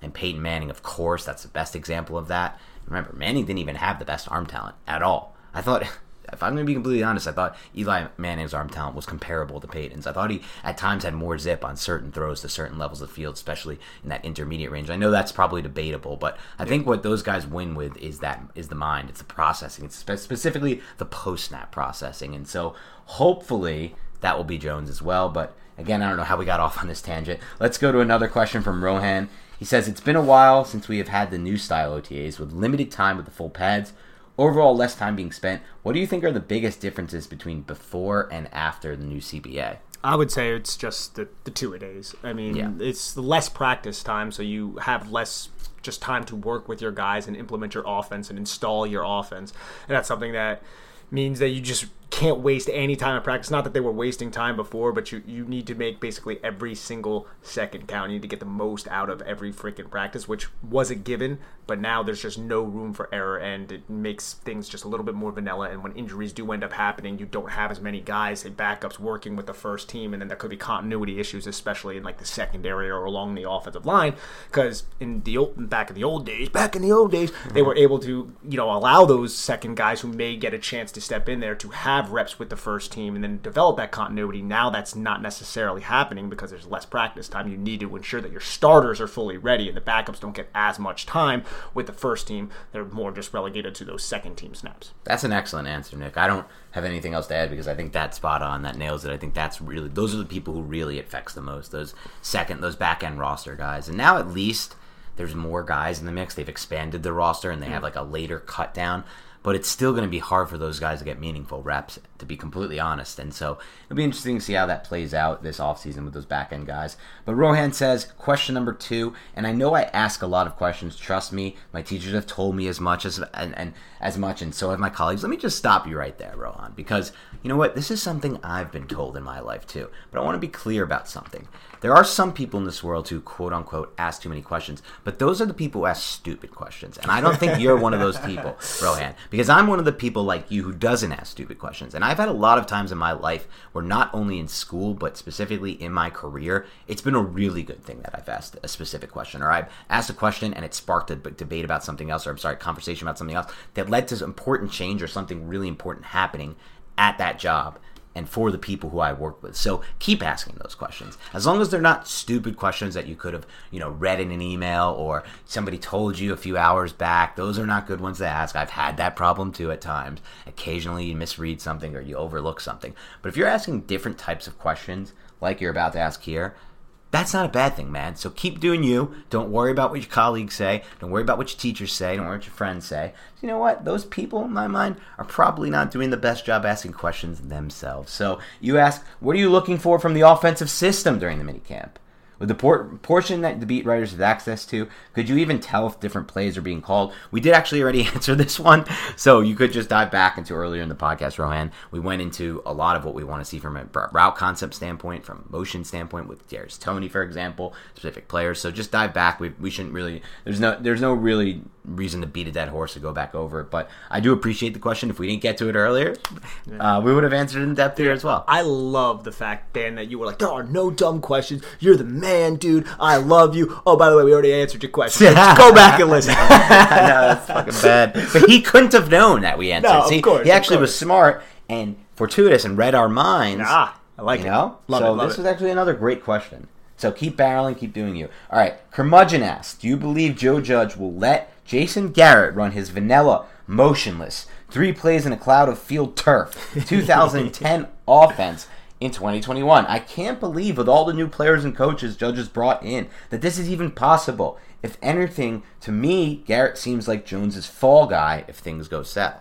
And Peyton Manning, of course, that's the best example of that. Remember, Manning didn't even have the best arm talent at all. I thought, if I'm going to be completely honest, I thought Eli Manning's arm talent was comparable to Peyton's. I thought he at times had more zip on certain throws to certain levels of the field, especially in that intermediate range. I know that's probably debatable, but I think what those guys win with is that is the mind, it's the processing, it's spe- specifically the post snap processing, and so hopefully that will be Jones as well. But again, I don't know how we got off on this tangent. Let's go to another question from Rohan. He says it's been a while since we have had the new style OTAs with limited time with the full pads. Overall, less time being spent. What do you think are the biggest differences between before and after the new CBA? I would say it's just the, the two a days. I mean, Yeah. it's less practice time, so you have less just time to work with your guys and implement your offense and install your offense. And that's something that means that you just can't waste any time in practice. Not that they were wasting time before, but you, you need to make basically every single second count. You need to get the most out of every freaking practice, which was a given, but now there's just no room for error and it makes things just a little bit more vanilla. And when injuries do end up happening, you don't have as many guys, and backups, working with the first team, and then there could be continuity issues, especially in like the secondary or along the offensive line. Because in the old, back in the old days, back in the old days, they were able to you know allow those second guys who may get a chance to step in there to have reps with the first team and then develop that continuity. Now that's not necessarily happening because there's less practice time. You need to ensure that your starters are fully ready and the backups don't get as much time with the first team. They're more just relegated to those second team snaps. That's an excellent answer, Nick. I don't have anything else to add because I think that's spot on. That nails it. I think that's really those are the people who really affects the most. Those second, those back end roster guys, and now at least there's more guys in the mix. They've expanded the roster and they have like a later cut down. But it's still going to be hard for those guys to get meaningful reps, to be completely honest. And so it'll be interesting to see how that plays out this offseason with those back end guys. But Rohan says, question number two, and I know I ask a lot of questions. Trust me, my teachers have told me as much as and, and as much, and so have my colleagues. Let me just stop you right there, Rohan, because you know what? This is something I've been told in my life too. But I want to be clear about something. There are some people in this world who quote unquote ask too many questions, but those are the people who ask stupid questions. And I don't think you're one of those people, Rohan, because I'm one of the people like you who doesn't ask stupid questions. And I've had a lot of times in my life where not only in school, but specifically in my career, it's been a really good thing that I've asked a specific question or I've asked a question and it sparked a debate about something else or I'm sorry, conversation about something else that led to important change or something really important happening at that job and for the people who I work with. So keep asking those questions. As long as they're not stupid questions that you could have, you know, read in an email or somebody told you a few hours back. Those are not good ones to ask. I've had that problem too at times. Occasionally you misread something or you overlook something. But if you're asking different types of questions like you're about to ask here, that's not a bad thing, man. So keep doing you. Don't worry about what your colleagues say. Don't worry about what your teachers say. Don't worry what your friends say. You know what? Those people, in my mind, are probably not doing the best job asking questions themselves. So you ask, what are you looking for from the offensive system during the minicamp? The por- portion that the beat writers have access to, could you even tell if different plays are being called? We did actually already answer this one, so you could just dive back into earlier in the podcast, Rohan. We went into a lot of what we want to see from a route concept standpoint, from motion standpoint, with Darius Toney, for example, specific players. So just dive back. We, we shouldn't really. There's no there's no really reason to beat a dead horse to go back over it. But I do appreciate the question. If we didn't get to it earlier, uh, we would have answered in depth here as well. I love the fact, Dan, that you were like, there are no dumb questions. You're the man, dude. I love you. Oh, by the way, we already answered your question. Just go back and listen. no, that's fucking bad. But he couldn't have known that we answered. No, of See, course, he actually was smart and fortuitous and read our minds. ah, I like you it. know? Love so it. Love this it. is actually another great question. So keep barreling, keep doing you. All right, Curmudgeon asks, do you believe Joe Judge will let Jason Garrett run his vanilla, motionless, three plays in a cloud of field turf, 2010 offense in 2021? I can't believe with all the new players and coaches judges brought in that this is even possible. If anything, to me, Garrett seems like Jones's fall guy if things go south.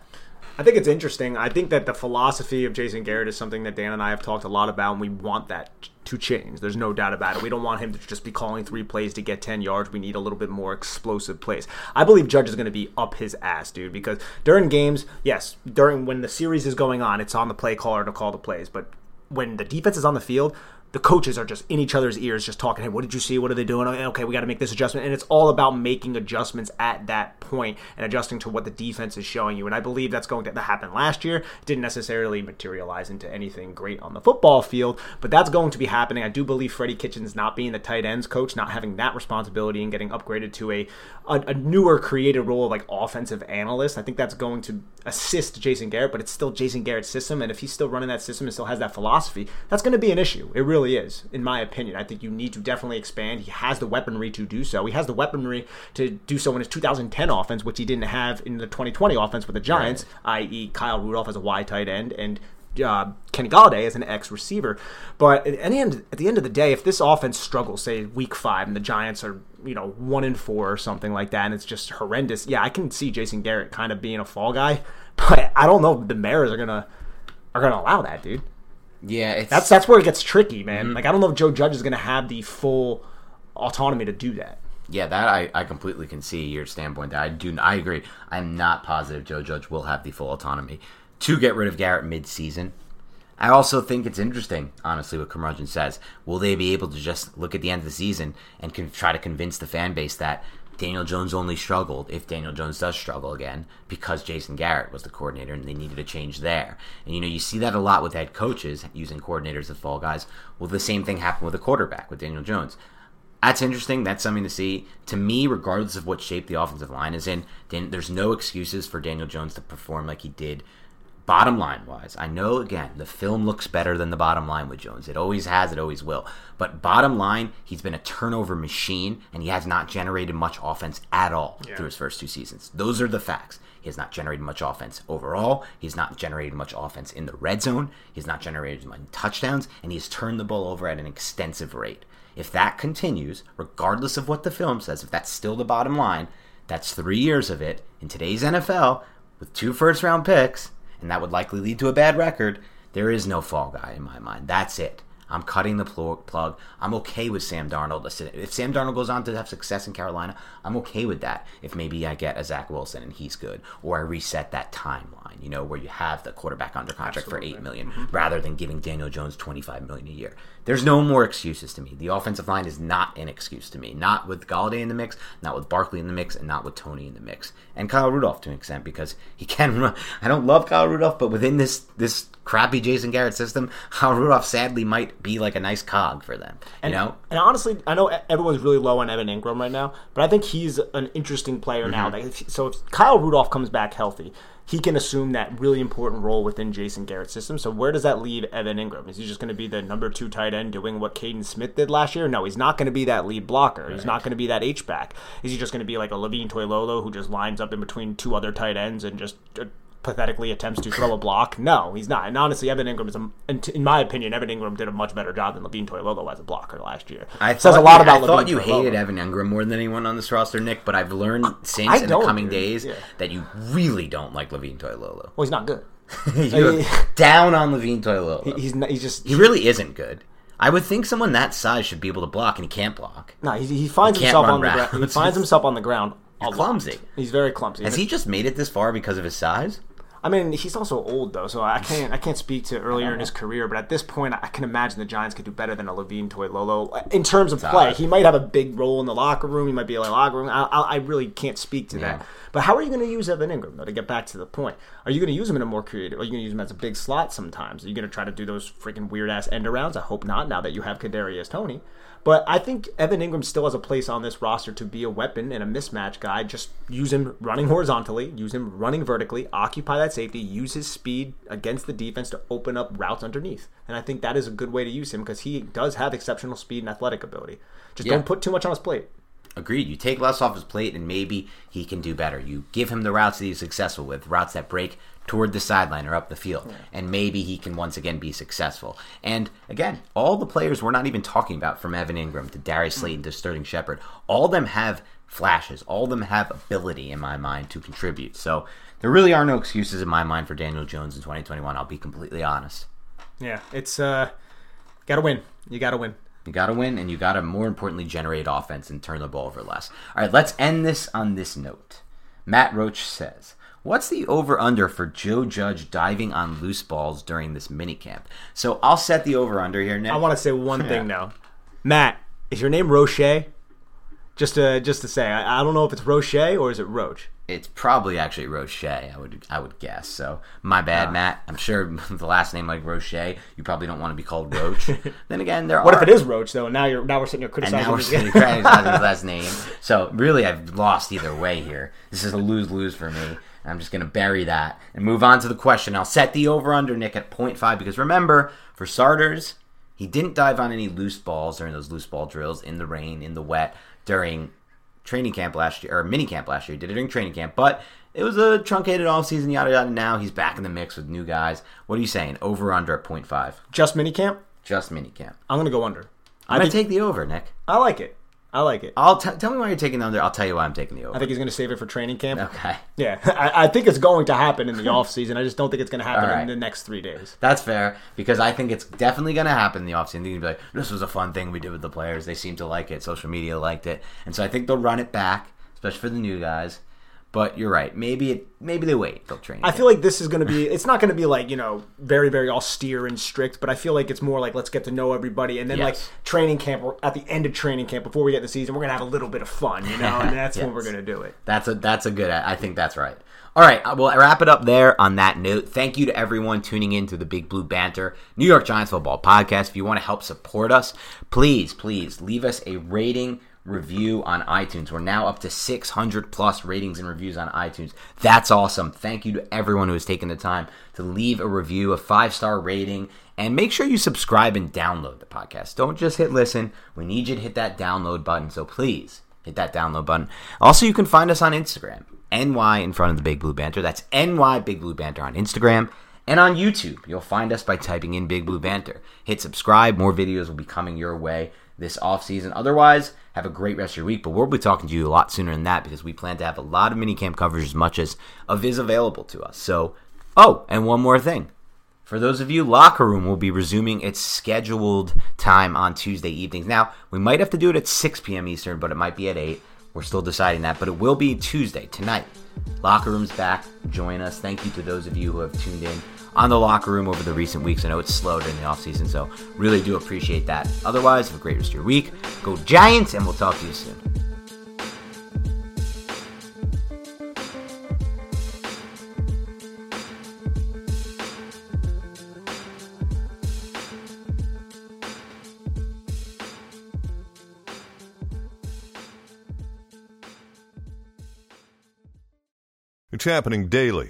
I think it's interesting. I think that the philosophy of Jason Garrett is something that Dan and I have talked a lot about, and we want that to change. There's no doubt about it. We don't want him to just be calling three plays to get 10 yards. We need a little bit more explosive plays. I believe Judge is going to be up his ass, dude, because during games, yes, during when the series is going on, it's on the play caller to call the plays, but when the defense is on the field, the coaches are just in each other's ears, just talking. Hey, what did you see? What are they doing? Oh, okay, we got to make this adjustment, and it's all about making adjustments at that point and adjusting to what the defense is showing you. And I believe that's going to happen last year. It didn't necessarily materialize into anything great on the football field, but that's going to be happening. I do believe Freddie Kitchens not being the tight ends coach, not having that responsibility, and getting upgraded to a a, a newer created role of like offensive analyst. I think that's going to assist Jason Garrett, but it's still Jason Garrett's system, and if he's still running that system and still has that philosophy, that's going to be an issue. It really is, in my opinion. I think you need to definitely expand. He has the weaponry to do so. He has the weaponry to do so in his 2010 offense, which he didn't have in the 2020 offense with the Giants, i.e., Kyle Rudolph as a wide tight end and uh, Kenny Golladay as an ex receiver. But at the end, at the end of the day, if this offense struggles, say week five, and the Giants are you know one and four or something like that, and it's just horrendous, yeah, I can see Jason Garrett kind of being a fall guy. But I don't know if the Mariners are gonna are gonna allow that, dude. Yeah, it's That's that's where it gets tricky, man. Mm-hmm. Like I don't know if Joe Judge is gonna have the full autonomy to do that. Yeah, that I, I completely can see your standpoint. There, I do. I agree. I'm not positive Joe Judge will have the full autonomy to get rid of Garrett mid-season. I also think it's interesting, honestly, what Curmudgeon says. Will they be able to just look at the end of the season and con- try to convince the fan base that Daniel Jones only struggled, if Daniel Jones does struggle again, because Jason Garrett was the coordinator and they needed a change there? And you know, you see that a lot with head coaches using coordinators as fall guys. Well, the same thing happened with a quarterback with Daniel Jones. That's interesting. That's something to see. To me, regardless of what shape the offensive line is in, there's no excuses for Daniel Jones to perform like he did bottom line wise. I know, again, the film looks better than the bottom line with Jones. It always has, it always will. But bottom line, he's been a turnover machine, and he has not generated much offense at all through his first two seasons. Those are the facts. He has not generated much offense overall. He's not generated much offense in the red zone. He's not generated many touchdowns, and he's turned the ball over at an extensive rate. If that continues, regardless of what the film says, if that's still the bottom line, that's three years of it in today's NFL with two first round picks, and that would likely lead to a bad record. There is no fall guy in my mind. That's it. I'm cutting the pl- plug. I'm okay with Sam Darnold. If Sam Darnold goes on to have success in Carolina, I'm okay with that. If maybe I get a Zach Wilson and he's good, or I reset that timeline. Line, you know, where you have the quarterback under contract for eight million, rather than giving Daniel Jones twenty five million a year. There's no more excuses to me. The offensive line is not an excuse to me. Not with Golladay in the mix, not with Barkley in the mix, and not with Toney in the mix, and Kyle Rudolph to an extent because he can run. I don't love Kyle Rudolph, but within this this crappy Jason Garrett system, Kyle Rudolph sadly might be like a nice cog for them. You know, And honestly, I know everyone's really low on Evan Engram right now, but I think he's an interesting player now. Mm-hmm. If- so if Kyle Rudolph comes back healthy, he can assume that really important role within Jason Garrett's system. So where does that leave Evan Engram? Is he just going to be the number two tight end doing what Kaden Smith did last year? No, he's not going to be that lead blocker. He's not going to be that H back. Is he just going to be like a Levine Toilolo who just lines up in between two other tight ends and just uh, pathetically attempts to throw a block? No, he's not. And honestly, Evan Engram is, a, in my opinion, Evan Engram did a much better job than Levine Toilolo as a blocker last year. I says a lot you, about. I thought Levine you Toilolo. hated Evan Engram more than anyone on this roster, Nick. But I've learned since I in the coming dude. days Yeah. that you really don't like Levine Toilolo. Well, he's not good. You're down on Levine Toilolo. He's not, he's just he really isn't good. I would think someone that size should be able to block, and he can't block. no. He, he finds He himself on the ground. He finds himself on the ground. lot. clumsy. He's very clumsy. Has he just made it this far because of his size? I mean, he's also old though, so I can't I can't speak to earlier in his career. But at this point, I can imagine the Giants could do better than a Levine Toilolo in terms of play. He might have a big role in the locker room. He might be a locker room. I, I, I really can't speak to Yeah. that. But how are you going to use Evan Engram though? To get back to the point, are you going to use him in a more creative? Are you going to use him as a big slot sometimes? Are you going to try to do those freaking weird ass end arounds? I hope not. Now that you have Kadarius Toney. But I think Evan Engram still has a place on this roster to be a weapon and a mismatch guy. Just use him running horizontally, use him running vertically, occupy that safety, use his speed against the defense to open up routes underneath. And I think that is a good way to use him because he does have exceptional speed and athletic ability. Just Yeah. don't put too much on his plate. Agreed. You take less off his plate, and maybe he can do better. You give him the routes that he's successful with, routes that break toward the sideline or up the field, and maybe he can once again be successful. And again, all the players we're not even talking about, from Evan Engram to Darius Slayton to Sterling Shepard, all of them have flashes. All of them have ability, in my mind, to contribute. So there really are no excuses in my mind for Daniel Jones in 2021. I'll be completely honest. Yeah, it's uh, gotta win. You gotta win. You got to win, and you got to, more importantly, generate offense and turn the ball over less. All right, let's end this on this note. Matt Roach says, What's the over under for Joe Judge diving on loose balls during this minicamp? So I'll set the over under here, now. I want to say one thing now. Matt. Is your name Roche? Just to just to say, I, I don't know if it's Roche or is it Roach. it's probably actually Roche, I would I would guess. So my bad, Ah. Matt. I'm sure the last name like Roche, you probably don't want to be called Roach. then again, there What are if it is Roach though? And now you're now we're sitting here and criticizing. now we're sitting criticizing his last name. So really, I've lost either way here. This is a lose lose for me. I'm just gonna bury that and move on to the question. I'll set the over under Nick at 0.5 because remember, for starters, he didn't dive on any loose balls during those loose ball drills in the rain, in the wet during training camp last year or mini camp last year. He did it during training camp, but it was a truncated off season. Yada yada. Now he's back in the mix with new guys. What are you saying? Over under at 0.5, Just mini camp? just mini camp. I'm gonna go under. I'm gonna take the over, Nick. I like it. I like it. I'll t- tell me why you're taking the under. I'll tell you why I'm taking the over. I think he's gonna save it for training camp. okay. Yeah, I, I think it's going to happen in the off season. I just don't think it's gonna happen All right. in the next three days. That's fair because I think it's definitely going to happen in the offseason. They're be like, this was a fun thing we did with the players. They seem to like it. Social media liked it. And so I think they'll run it back, especially for the new guys. But you're right. Maybe it, maybe they wait till training. I feel like this is going to be. It's not going to be like you know very very austere and strict, but I feel like it's more like let's get to know everybody, and then Yes. like training camp at the end of training camp before we get the season, we're going to have a little bit of fun, you know, and that's when we're going to do it. That's a that's a good. I think that's right. All right, uh, we'll wrap it up there on that note. Thank you to everyone tuning in to the Big Blue Banter New York Giants football podcast. If you want to help support us, please, please leave us a rating review on iTunes. We're now up to 600 plus ratings and reviews on iTunes. That's awesome. Thank you to everyone who has taken the time to leave a review, a five star rating, and make sure you subscribe and download the podcast. Don't just hit listen. We need you to hit that download button. So please hit that download button. Also, you can find us on Instagram, NY in front of the Big Blue Banter. That's NY Big Blue Banter on Instagram. And on YouTube, you'll find us by typing in Big Blue Banter. Hit subscribe. More videos will be coming your way this off season. Otherwise, have a great rest of your week. But we'll be talking to you a lot sooner than that because we plan to have a lot of minicamp coverage as much as of is available to us. So, oh, and one more thing. For those of you, Locker Room will be resuming its scheduled time on Tuesday evenings. Now, we might have to do it at 6 p.m. Eastern, but it might be at 8. We're still deciding that, but it will be Tuesday, tonight. Locker Room's back. Join us. Thank you to those of you who have tuned in on the locker room over the recent weeks. I know it's slowed in the offseason, so really do appreciate that. Otherwise, have a great rest of your week. Go Giants, and we'll talk to you soon. It's happening daily.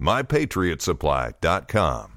mypatriotsupply.com.